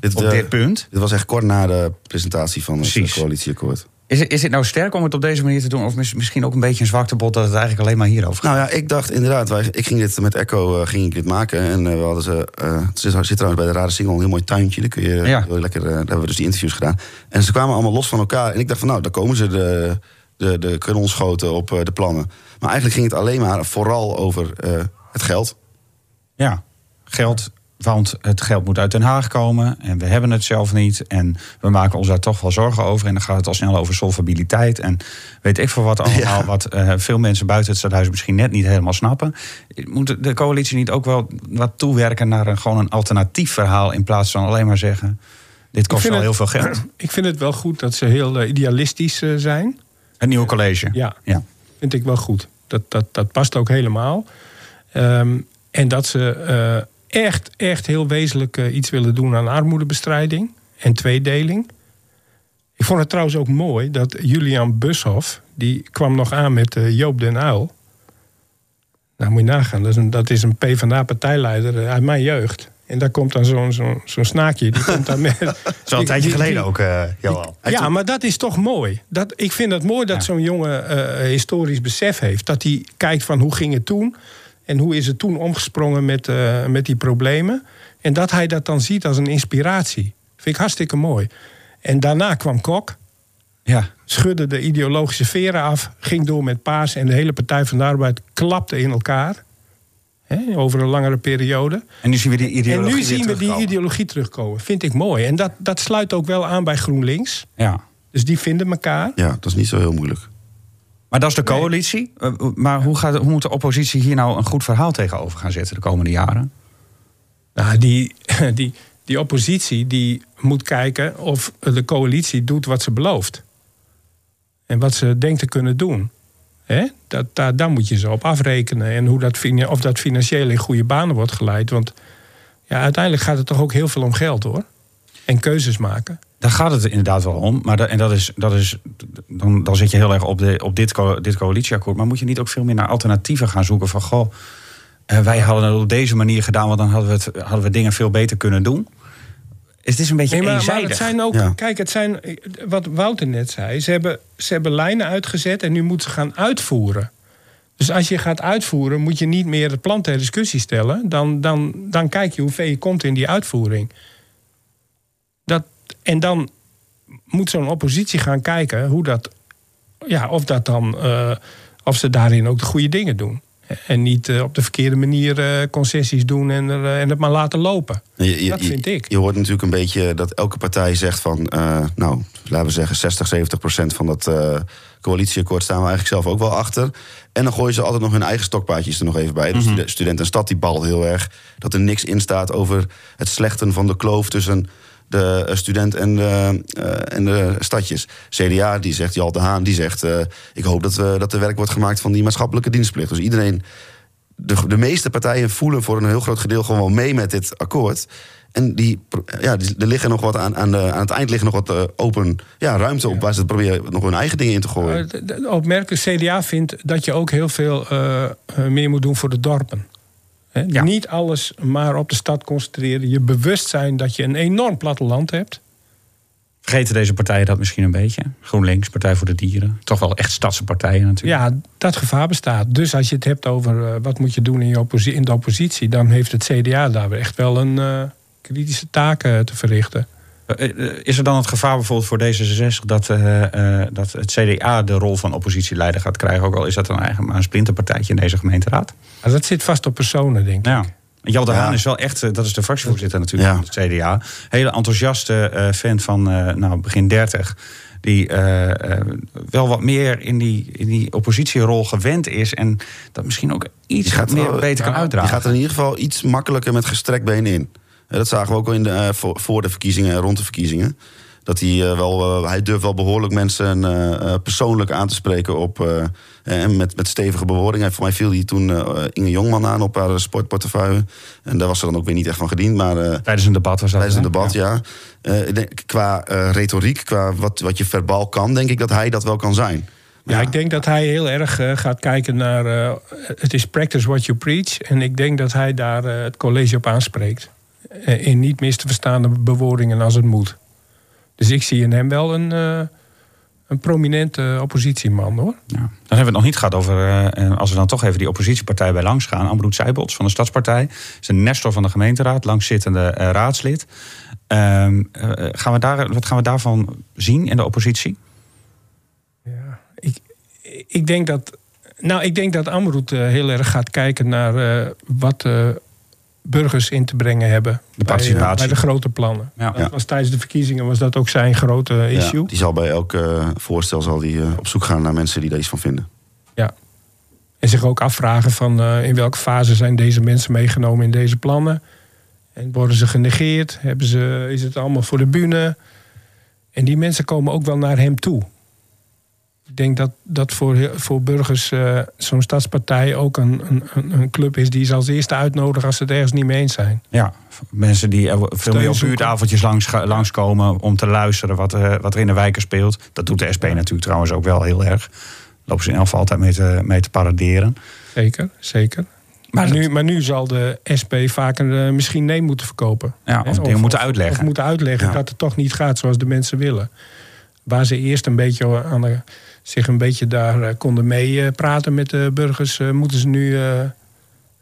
Dit, op uh, dit punt. Dit was echt kort na de presentatie van Precies. het coalitieakkoord. Is, is het nou sterk om het op deze manier te doen? Of misschien ook een beetje een zwaktebod dat het eigenlijk alleen maar hierover gaat? Nou ja, ik dacht inderdaad, wij, ik ging dit met Echo uh, ging ik dit maken. En uh, we hadden ze, uh, het zit trouwens bij de Rare Single een heel mooi tuintje. Daar kun je ja. lekker, daar hebben we dus die interviews gedaan. En ze kwamen allemaal los van elkaar. En ik dacht van nou, daar komen ze de, de, de kanonschoten op de plannen. Maar eigenlijk ging het alleen maar vooral over het geld. Ja, geld want het geld moet uit Den Haag komen en we hebben het zelf niet. En we maken ons daar toch wel zorgen over. En dan gaat het al snel over solvabiliteit. En weet ik voor wat allemaal. Wat uh, veel mensen buiten het stadhuis misschien net niet helemaal snappen. Moet de coalitie niet ook wel wat toewerken naar een, gewoon een alternatief verhaal. In plaats van alleen maar zeggen: dit kost wel heel veel geld. (clears throat) Ik vind het wel goed dat ze heel uh, idealistisch uh, zijn. Het nieuwe college. Ja, ja, vind ik wel goed. Dat, dat, dat past ook helemaal. Um, en dat ze echt, echt heel wezenlijk uh, iets willen doen aan armoedebestrijding en tweedeling. Ik vond het trouwens ook mooi dat Julian Bushoff, die kwam nog aan met uh, Joop den Uyl. Nou, moet je nagaan, dat is een, dat is een PvdA-partijleider uh, uit mijn jeugd. En daar komt dan zo'n zo'n zo'n snaakje. Die komt dan met. (laughs) Dat is al een tijdje geleden ook, uh, Johan. Ja, maar dat is toch mooi. Dat, ik vind het mooi dat ja. zo'n jongen uh, historisch besef heeft. Dat hij kijkt van hoe ging het toen. En hoe is het toen omgesprongen met, uh, met die problemen? En dat hij dat dan ziet als een inspiratie. Vind ik hartstikke mooi. En daarna kwam Kok. Ja. Schudde de ideologische veren af. Ging door met Paas. En de hele Partij van de Arbeid klapte in elkaar. Hè, over een langere periode. En nu zien we die ideologie En nu zien we die ideologie terugkomen. Vind ik mooi. En dat, dat sluit ook wel aan bij GroenLinks. Ja. Dus die vinden elkaar. Ja, dat is niet zo heel moeilijk. Maar dat is de coalitie. Nee. Maar hoe, gaat, hoe moet de oppositie hier nou een goed verhaal tegenover gaan zetten de komende jaren? Nou, die, (laughs) die, die oppositie die moet kijken of de coalitie doet wat ze belooft. En wat ze denkt te kunnen doen. He? Dat, daar, daar moet je ze op afrekenen. En hoe dat, of dat financieel in goede banen wordt geleid. Want ja, uiteindelijk gaat het toch ook heel veel om geld hoor. En keuzes maken. Daar gaat het inderdaad wel om. Maar dat, en dat is, dat is, dan, dan zit je heel erg op, de, op dit, dit coalitieakkoord. Maar moet je niet ook veel meer naar alternatieven gaan zoeken? Van goh, eh, wij hadden het op deze manier gedaan, want dan hadden we, het, hadden we dingen veel beter kunnen doen. Het is een beetje nee, maar, eenzijdig. Maar het zijn ook, ja. kijk, het zijn, wat Wouter net zei, ze hebben, ze hebben lijnen uitgezet en nu moeten ze gaan uitvoeren. Dus als je gaat uitvoeren, moet je niet meer het plan ter discussie stellen. Dan, dan, dan kijk je hoe ver je komt in die uitvoering. En dan moet zo'n oppositie gaan kijken hoe dat, ja, of, dat dan, uh, of ze daarin ook de goede dingen doen. En niet uh, op de verkeerde manier uh, concessies doen en, er, en het maar laten lopen. Je, je, dat vind ik. Je hoort natuurlijk een beetje dat elke partij zegt van... nou, laten we zeggen 60, 70 procent van dat coalitieakkoord... staan we eigenlijk zelf ook wel achter. En dan gooien ze altijd nog hun eigen stokpaardjes er nog even bij. Dus mm -hmm. de student en stad die bal heel erg. Dat er niks in staat over het slechten van de kloof tussen de student en de, uh, en de stadjes. CDA, die zegt, Jal de Haan, die zegt... Uh, ik hoop dat, we, dat er werk wordt gemaakt van die maatschappelijke dienstplicht. Dus iedereen, de, de meeste partijen voelen voor een heel groot gedeelte gewoon mee met dit akkoord. En die, ja, er liggen nog wat aan, aan, de, aan het eind liggen nog wat open ja, ruimte op... waar ze proberen nog hun eigen dingen in te gooien. Opmerkelijk, CDA vindt dat je ook heel veel meer moet doen voor de dorpen. He, ja. Niet alles maar op de stad concentreren. Je bewust zijn dat je een enorm platteland hebt. Vergeten deze partijen dat misschien een beetje? GroenLinks, Partij voor de Dieren. Toch wel echt stadse partijen natuurlijk. Ja, dat gevaar bestaat. Dus als je het hebt over uh, wat moet je doen in, je in de oppositie... dan heeft het CDA daar echt wel een uh, kritische taak uh, te verrichten. Is er dan het gevaar bijvoorbeeld voor D66 dat, dat het CDA de rol van oppositieleider gaat krijgen? Ook al is dat dan eigenlijk maar een splinterpartijtje in deze gemeenteraad? Nou, dat zit vast op personen, denk ik. Ja. Jal de Haan is wel echt, dat is de fractievoorzitter natuurlijk van het CDA. Hele enthousiaste uh, fan van uh, nou, begin 30. Die uh, wel wat meer in die, in die oppositierol gewend is. En dat misschien ook iets gaat meer wel, beter kan uitdragen. Die gaat er in ieder geval iets makkelijker met gestrekt been in. Dat zagen we ook al in de, voor, voor de verkiezingen en rond de verkiezingen. dat hij wel, hij durft wel behoorlijk mensen persoonlijk aan te spreken op en met, met stevige bewoordingen. Voor mij viel hij toen Inge Jongman aan op haar sportportefeuille. En daar was ze dan ook weer niet echt van gediend. Maar, tijdens een debat was dat. Tijdens een debat, ja. ik denk, qua retoriek, qua wat, wat je verbaal kan, denk ik dat hij dat wel kan zijn. Ja, ik denk dat hij heel erg uh, gaat kijken naar. Uh, het is practice what you preach. En ik denk dat hij daar uh, het college op aanspreekt. In niet mis te verstaande bewoordingen als het moet. Dus ik zie in hem wel een, een prominente oppositieman hoor. Ja. Dan hebben we het nog niet gehad over. als we dan toch even die oppositiepartij bij langs gaan. Ambroet Seibels van de Stadspartij. Is een nestor van de gemeenteraad, langzittende raadslid. Ehm, gaan we daar, wat gaan we daarvan zien in de oppositie? ik denk dat. Nou, ik denk dat Amroet heel erg gaat kijken naar wat burgers in te brengen hebben. De participatie. Bij, de grote plannen. Ja. Dat was tijdens de verkiezingen was dat ook zijn grote issue. Ja, die zal bij elk voorstel zal die, op zoek gaan naar mensen die daar iets van vinden. Ja. En zich ook afvragen van in welke fase zijn deze mensen meegenomen in deze plannen. En worden ze genegeerd? Hebben ze, is het allemaal voor de bühne? En die mensen komen ook wel naar hem toe ik denk dat, dat voor, voor burgers uh, zo'n stadspartij ook een, een, een, club is die ze als eerste uitnodigen als ze het ergens niet mee eens zijn. Ja, mensen die veel meer op buurtafeltjes langs, langskomen om te luisteren wat, uh, wat er in de wijken speelt. Dat doet de SP natuurlijk trouwens ook wel heel erg. Lopen ze in elk geval altijd mee te, mee te paraderen. Zeker, zeker. Maar, nu, maar nu zal de SP vaker uh, misschien nee moeten verkopen. Ja, of, dingen moeten uitleggen. Of, moeten uitleggen dat het toch niet gaat zoals de mensen willen. Waar ze eerst een beetje aan de zich een beetje daar eh, konden mee eh, praten met de burgers, eh, moeten ze nu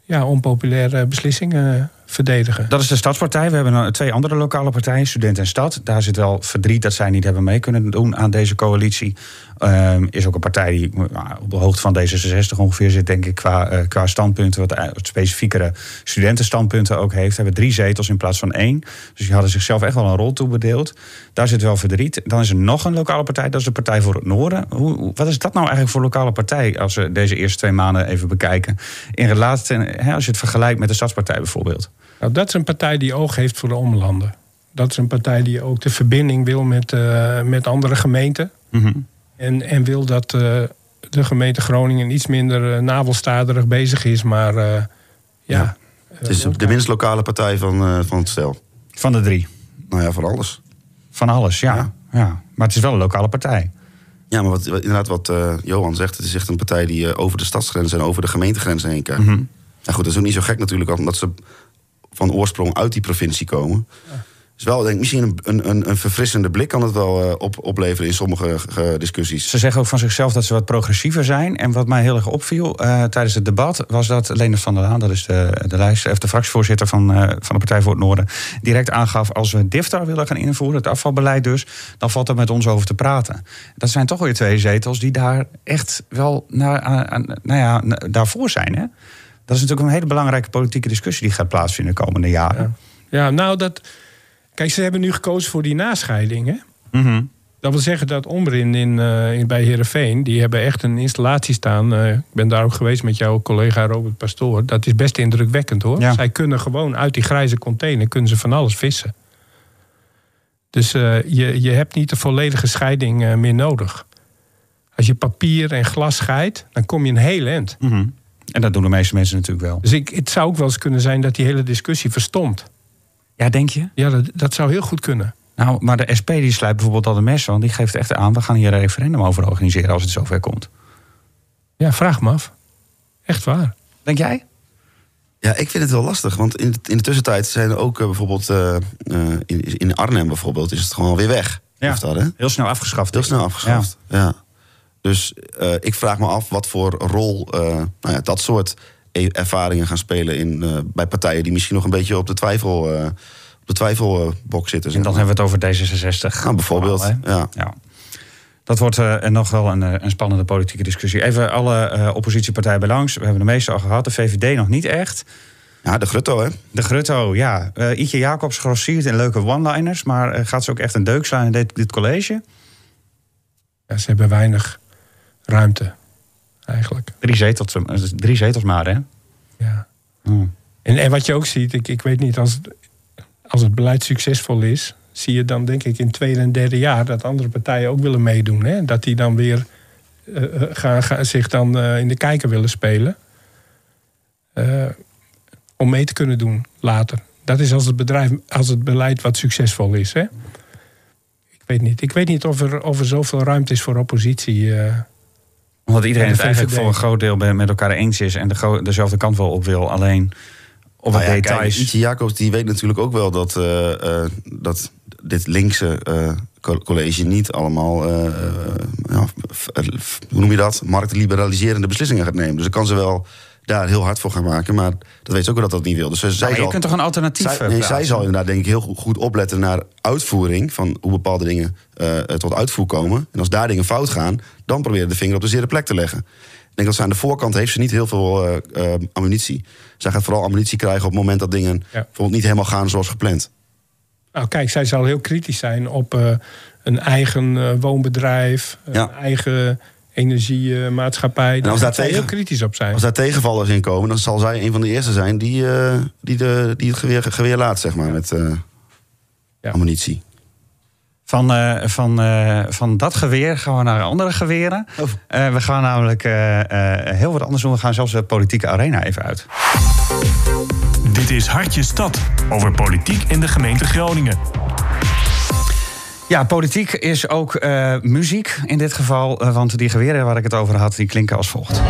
ja, onpopulaire beslissingen verdedigen. Dat is de Stadspartij. We hebben twee andere lokale partijen, Student en Stad. Daar zit wel verdriet dat zij niet hebben mee kunnen doen aan deze coalitie. Um, is ook een partij die nou, op de hoogte van D66 ongeveer zit, denk ik, qua, uh, qua standpunten. Wat, wat specifiekere studentenstandpunten ook heeft. Hebben drie zetels in plaats van één. Dus die hadden zichzelf echt wel een rol toebedeeld. Daar zit wel verdriet. Dan is er nog een lokale partij, dat is de Partij voor het Noorden. Hoe, wat is dat nou eigenlijk voor lokale partij, als we deze eerste twee maanden even bekijken? In relatie, hè, als je het vergelijkt met de Stadspartij bijvoorbeeld. Nou, dat is een partij die oog heeft voor de omlanden. Dat is een partij die ook de verbinding wil met, uh, met andere gemeenten. Mm en, en wil dat uh, de gemeente Groningen iets minder uh, navelstaderig bezig is. Maar uh, ja. ja. Het is de minst lokale partij van, van het stel. Van de drie? Nou ja, van alles. Van alles, ja. ja. ja. Maar het is wel een lokale partij. Ja, maar wat, inderdaad wat Johan zegt. Het is echt een partij die over de stadsgrenzen en over de gemeentegrenzen heen kijkt. Mm -hmm. Nou goed, dat is ook niet zo gek natuurlijk. Omdat ze van oorsprong uit die provincie komen. Ja is wel, denk misschien een, een, een verfrissende blik kan het wel uh, op, opleveren in sommige discussies. Ze zeggen ook van zichzelf dat ze wat progressiever zijn. En wat mij heel erg opviel uh, tijdens het debat was dat Leendert van der Laan, dat is de, de, lijst, de fractievoorzitter van, van de Partij voor het Noorden, direct aangaf: als we DIFTA willen gaan invoeren, het afvalbeleid dus, dan valt er met ons over te praten. Dat zijn toch weer twee zetels die daar echt wel naar, nou ja, daarvoor zijn. Hè? Dat is natuurlijk een hele belangrijke politieke discussie die gaat plaatsvinden de komende jaren. Ja, ja nou dat. Kijk, ze hebben nu gekozen voor die nascheiding. Hè? Mhm. Dat wil zeggen dat Omrin in, uh, in, bij Herenveen, die hebben echt een installatie staan. Uh, ik ben daar ook geweest met jouw collega Robert Pastoor. Dat is best indrukwekkend hoor. Zij kunnen gewoon uit die grijze container kunnen ze van alles vissen. Dus uh, je, je hebt niet de volledige scheiding meer nodig. Als je papier en glas scheidt, dan kom je een heel eind. Mm En dat doen de meeste mensen natuurlijk wel. Dus ik, het zou ook wel eens kunnen zijn dat die hele discussie verstomt. Ja, denk je? Ja, dat, dat zou heel goed kunnen. Nou, maar de SP die sluit bijvoorbeeld al de mes want die geeft echt aan... we gaan hier een referendum over organiseren als het zover komt. Ja, vraag me af. Echt waar. Denk jij? Ja, ik vind het wel lastig. Want in de, in de tussentijd zijn er ook uh, bijvoorbeeld... Uh, in, in Arnhem bijvoorbeeld is het gewoon weer weg. Ja, dat, hè? heel snel afgeschaft. Heel snel afgeschaft, ja. ja. Dus uh, ik vraag me af wat voor rol nou ja, dat soort E- ervaringen gaan spelen in, uh, bij partijen die misschien nog een beetje op de twijfel. Uh, op de twijfelbok zitten. En dan hebben we het over D66. Nou, bijvoorbeeld. ja. ja. Dat wordt uh, nog wel een, een, spannende politieke discussie. Even alle uh, oppositiepartijen bij langs. We hebben de meeste al gehad. De VVD nog niet echt. Ja, de Grutto, hè? De Grutto, ja. Uh, Ietje Jacobs grossiert in leuke one-liners. Maar gaat ze ook echt een deuk slaan in dit, dit college? Ja, ze hebben weinig ruimte eigenlijk. Drie zetels, drie zetels maar, hè? Ja. En, en wat je ook ziet, ik, ik weet niet, als het, als het beleid succesvol is, zie je dan denk ik in het tweede en derde jaar dat andere partijen ook willen meedoen. Hè? Dat die dan weer eh, eh, gaan, gaan, zich dan eh, in de kijker willen spelen. Eh, om mee te kunnen doen later. Dat is als het bedrijf, als het beleid wat succesvol is. Hè? Ik weet niet. Ik weet niet of er, of er zoveel ruimte is voor oppositie. Omdat iedereen het eigenlijk voor een groot deel met elkaar eens is en de dezelfde kant wel op wil. Alleen op Nou wat ja, kijk, details. Ietje Jacobs die weet natuurlijk ook wel dat, eh, eh, dat dit linkse eh, co- college niet allemaal, hoe noem je dat, marktliberaliserende beslissingen gaat nemen. Dus dan kan ze wel daar heel hard voor gaan maken, maar dat weet ze ook wel dat dat niet wil. Dus zij Maar je zal- kunt toch een alternatief zij, nee, zij zal inderdaad denk ik heel goed- opletten naar uitvoering van hoe bepaalde dingen eh, tot uitvoer komen. En als daar dingen fout gaan, dan proberen de vinger op de zere plek te leggen. Ik denk dat ze aan de voorkant heeft ze niet heel veel eh, eh, ammunitie. Zij gaat vooral ammunitie krijgen op het moment dat dingen bijvoorbeeld niet helemaal gaan zoals gepland. Nou, kijk, zij zal heel kritisch zijn op een eigen woonbedrijf, een eigen energiemaatschappij. En als daar, tegen, heel kritisch op zijn. als daar tegenvallers in komen, dan zal zij een van de eerste zijn die, eh, die, de, die het geweer, geweer laat, zeg maar, met eh, ammunitie. Van, eh, van, eh, van dat geweer gaan we naar andere geweren. Oh. Eh, we gaan namelijk eh, eh, heel wat anders doen. We gaan zelfs de politieke arena even uit. Dit is Hartje Stad over politiek in de gemeente Groningen. Ja, politiek is ook eh, muziek in dit geval. eh, want die geweren waar ik het over had, die klinken als volgt.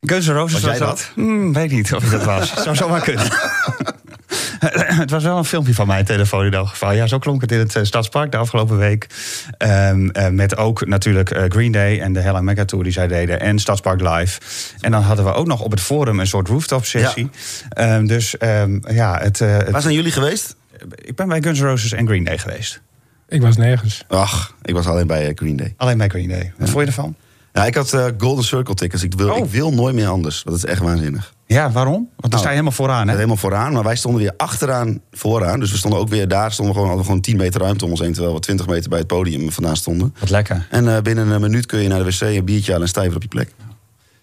Guns N' Roses Was was, jij dat? Hmm, weet niet of ik dat was. (laughs) Zou zomaar kunnen. (clears throat) het was wel een filmpje van mijn telefoon in elk geval. Ja, zo klonk het in het eh, Stadspark de afgelopen week. Ehm, eh, met ook natuurlijk eh, Green Day en de Hella Mega Tour die zij deden. En Stadspark Live. En dan hadden we ook nog op het forum een soort rooftop sessie. Ehm, dus ehm, ja, het, eh, het- Waar zijn jullie geweest? Ik ben bij Guns N' Roses en Green Day geweest. Ik was nergens. Ach, ik was alleen bij Green Day. Alleen bij Green Day. Wat vond je ervan? Ja, ik had eh, Golden Circle tickets. Ik wil, Oh. ik wil nooit meer anders. Dat is echt waanzinnig. Ja, waarom? Want dan sta je helemaal vooraan, hè? Helemaal vooraan, maar wij stonden weer achteraan vooraan. Dus we stonden ook weer daar, stonden we gewoon, hadden we gewoon 10 meter ruimte om ons heen... terwijl we 20 meter bij het podium vandaan stonden. Wat lekker. En eh, binnen een minuut kun je naar de wc, een biertje halen en sta je weer op je plek.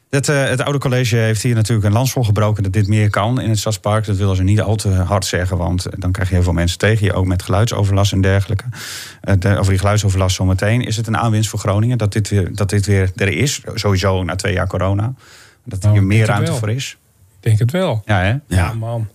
Het, eh, het oude college heeft hier natuurlijk een lans voor gebroken dat dit meer kan in het Stadspark. Dat willen ze niet al te hard zeggen, want dan krijg je heel veel mensen tegen je, ook met geluidsoverlast en dergelijke. Eh, de- over die geluidsoverlast zometeen. Is het een aanwinst voor Groningen dat dit weer, dat dit weer er is? Sowieso na twee jaar corona. Dat er hier meer ruimte wel. voor is. Ik denk het wel. Ja, hè? Ja, man.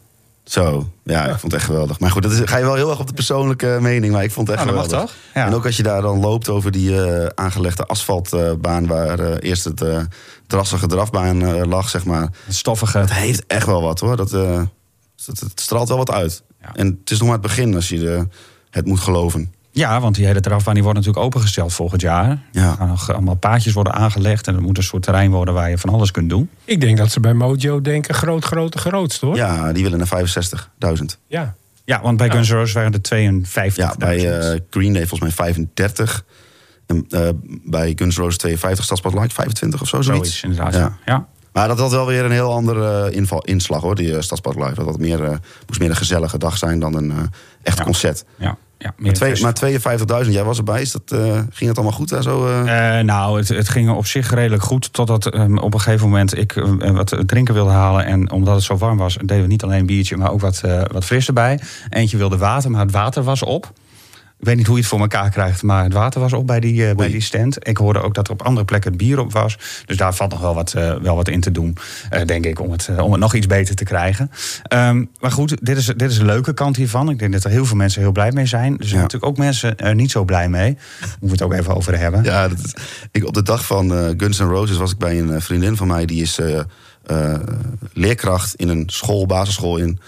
Zo, ja, ik vond het echt geweldig. Maar goed, dat is, ga je wel heel erg op de persoonlijke mening, maar ik vond het echt Nou, dat mag geweldig. toch? Ja. En ook als je daar dan loopt over die eh, aangelegde asfaltbaan... waar eh, eerst het eh drassige drafbaan eh, lag, zeg maar. Het stoffige. Het heeft echt wel wat, hoor. Dat, eh, het, het straalt wel wat uit. En het is nog maar het begin als je de, het moet geloven. Ja, want die hele drafbaan die wordt natuurlijk opengesteld volgend jaar. Ja. Er gaan nog allemaal paadjes worden aangelegd en het moet een soort terrein worden waar je van alles kunt doen. Ik denk dat ze bij Mojo denken groot, grote, grootst, hoor. Ja, die willen naar 65.000. Ja. Ja, want bij Ja. Guns N' Roses waren er 52. Ja, bij eh, Green Day volgens mij 35. En eh, bij Guns N' Roses 52, Stadspad Light 25 of zo. Zoiets, Zoiets, inderdaad, ja. Ja. Maar dat had wel weer een heel andere eh, inval, inslag hoor, die uh, Stadspad Live. Dat had meer, eh, moest meer een gezellige dag zijn dan een eh, echt concert. Ja, ja, maar, twee, maar 52.000, jij was erbij. Is dat, eh, ging het allemaal goed daar zo? eh? Eh, nou, het, het ging op zich redelijk goed. Totdat ehm, op een gegeven moment ik wat drinken wilde halen. En omdat het zo warm was, deden we niet alleen een biertje, maar ook wat, wat fris erbij. Eentje wilde water, maar het water was op. Ik weet niet hoe je het voor elkaar krijgt, maar het water was op bij die, eh, bij die stand. Ik hoorde ook dat er op andere plekken het bier op was. Dus daar valt nog wel wat, eh, wel wat in te doen, eh, denk ik, om het, om het nog iets beter te krijgen. Ehm, maar goed, dit is, dit is een leuke kant hiervan. Ik denk dat er heel veel mensen heel blij mee zijn. Er zijn natuurlijk ook mensen er niet zo blij mee. Daar moeten we het ook even over hebben. Ja, dat ik, op de dag van Guns N' Roses was ik bij een vriendin van mij. Die is leerkracht in een school, basisschool in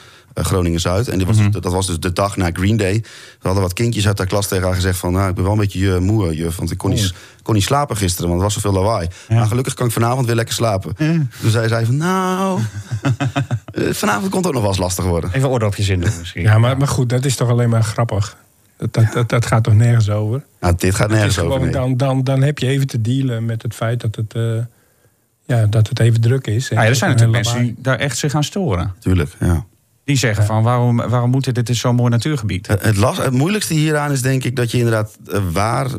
Groningen-Zuid. En die was, dat was dus de dag na Green Day. We hadden wat kindjes uit haar klas tegen haar gezegd van... Nou, ik ben wel een beetje eh, moe, juf, want ik kon, niet, kon niet slapen gisteren. Want er was zoveel lawaai. Maar gelukkig kan ik vanavond weer lekker slapen. Toen zei zij van, nou... (laughs) eh, vanavond kon het ook nog wel eens lastig worden. Even oordopjes in doen misschien. Ja, maar, maar goed, dat is toch alleen maar grappig. Dat, dat, dat, dat gaat toch nergens over? Nou, dit gaat nergens over. nee. dan, dan, dan heb je even te dealen met het feit dat het, eh, ja, dat het even druk is. Ja, er zijn natuurlijk mensen die daar echt zich aan storen. Tuurlijk, ja. Die zeggen van waarom, waarom moet dit? Dit is zo'n mooi natuurgebied. Het, last, het moeilijkste hieraan is denk ik dat je inderdaad eh, waar.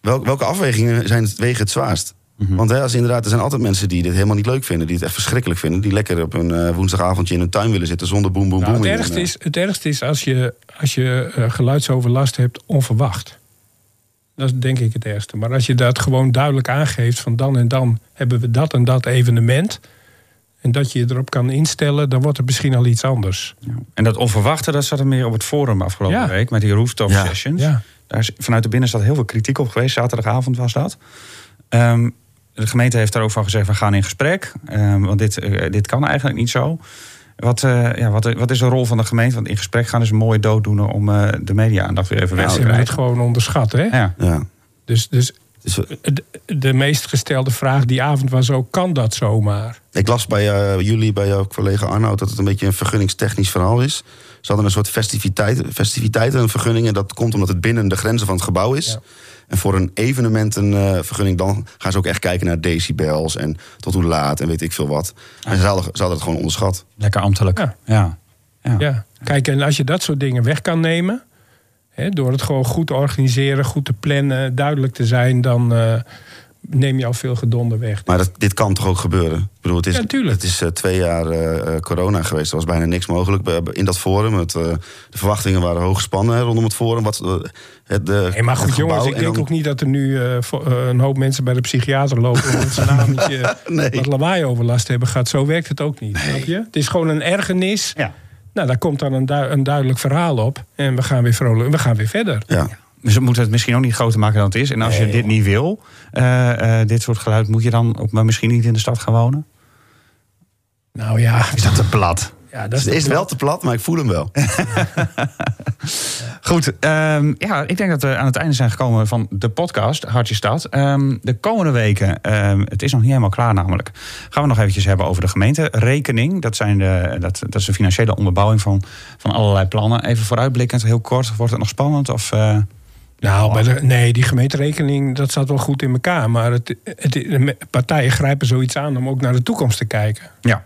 Wel, welke afwegingen zijn het, wegen het zwaarst? Want hè, als inderdaad, er zijn altijd mensen die dit helemaal niet leuk vinden, die het echt verschrikkelijk vinden, die lekker op een eh, woensdagavondje in hun tuin willen zitten zonder boem boem Nou, boem. het, ergste is, het ergste is als je, als je eh, geluidsoverlast hebt onverwacht. Dat is denk ik het ergste. Maar als je dat gewoon duidelijk aangeeft van dan en dan hebben we dat en dat evenement. En dat je je erop kan instellen, dan wordt het misschien al iets anders. En dat onverwachte, dat zat er meer op het forum afgelopen Ja. week met die rooftop Ja. sessions. Ja. Daar is vanuit de binnenstad heel veel kritiek op geweest. Zaterdagavond was dat. Ehm, de gemeente heeft daar ook van gezegd: we gaan in gesprek. Ehm, want dit, eh, dit kan eigenlijk niet zo. Wat, eh, ja, wat, wat is de rol van de gemeente? Want in gesprek gaan is een mooie dooddoener om eh, de media-aandacht weer even weg Ze te hebben het krijgen. gewoon onderschat, hè? Ja. Ja. Dus, dus de, de meest gestelde vraag die avond was ook, kan dat zomaar? Ik las bij eh, jullie, bij jouw collega Arnoud, dat het een beetje een vergunningstechnisch verhaal is. Ze hadden een soort festiviteit, festiviteiten, een vergunning. En dat komt omdat het binnen de grenzen van het gebouw is. En voor een evenementenvergunning dan gaan ze ook echt kijken naar decibels en tot hoe laat en weet ik veel wat. En ze hadden, ze hadden het gewoon onderschat. Lekker ambtelijk. Ja. Ja. Ja. Kijk, en als je dat soort dingen weg kan nemen, door het gewoon goed te organiseren, goed te plannen, duidelijk te zijn, dan eh, neem je al veel gedonder weg. Maar dat, dit kan toch ook gebeuren? Ik bedoel, het is, Ja, het is eh, twee jaar eh, corona geweest. Er was bijna niks mogelijk in dat forum. Het, eh, de verwachtingen waren hoog gespannen hè, rondom het forum. Wat, het, de, Nee, maar goed, jongens, ik En denk dan- ook niet dat er nu een hoop mensen bij de psychiater lopen omdat ze een avondje wat lawaai overlast hebben gehad. Zo werkt het ook niet, snap je? Het is gewoon een ergernis. Ja. Nou, daar komt dan een, du- een duidelijk verhaal op. En we gaan weer vrolijk, we gaan weer verder. Ja. Dus we moeten het misschien ook niet groter maken dan het is. En als je dit niet wil, eh, eh, dit soort geluid, moet je dan ook maar misschien niet in de stad gaan wonen? Nou ja. Is dat te plat? Ja, Het is wel te plat, maar ik voel hem wel. (laughs) Goed, ehm, ja, ik denk dat we aan het einde zijn gekomen van de podcast Hartje Stad. Ehm, de komende weken, ehm, het is nog niet helemaal klaar namelijk, gaan we nog eventjes hebben over de gemeenterekening. Dat, zijn de, dat, dat is de financiële onderbouwing van, van allerlei plannen. Even vooruitblikkend, heel kort, wordt het nog spannend? Of, eh, Nou, bij de, nee, die gemeenterekening, dat zat wel goed in elkaar. Maar het, het, de partijen grijpen zoiets aan om ook naar de toekomst te kijken. Ja.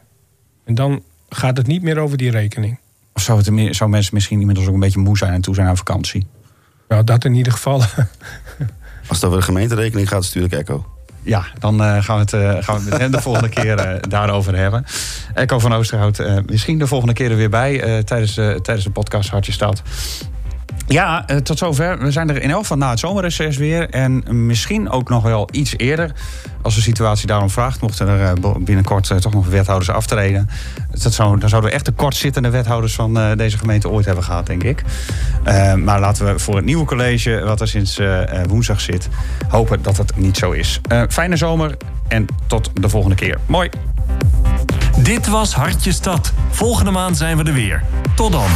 En dan gaat het niet meer over die rekening. Of zou, het, zou mensen misschien inmiddels ook een beetje moe zijn en toe zijn aan vakantie? Nou, dat in ieder geval. (laughs) Als het over de gemeenterekening gaat, stuur ik Echo. Ja, dan eh, gaan we het, eh, gaan we het met hem de volgende keer eh, daarover hebben. Echo van Oosterhout, eh, misschien de volgende keer er weer bij eh, tijdens, de tijdens de podcast Hartje Stad. Ja, eh, tot zover. We zijn er in elk geval na het zomerreces weer. En misschien ook nog wel iets eerder. Als de situatie daarom vraagt, mochten er eh, binnenkort eh, toch nog wethouders aftreden. Dat zou, dan zouden we echt de kortzittende wethouders van deze gemeente ooit hebben gehad, denk ik. Maar laten we voor het nieuwe college, wat er sinds woensdag zit, hopen dat het niet zo is. Fijne zomer en tot de volgende keer. Mooi. Dit was Hartje Stad. Volgende maand zijn we er weer. Tot dan.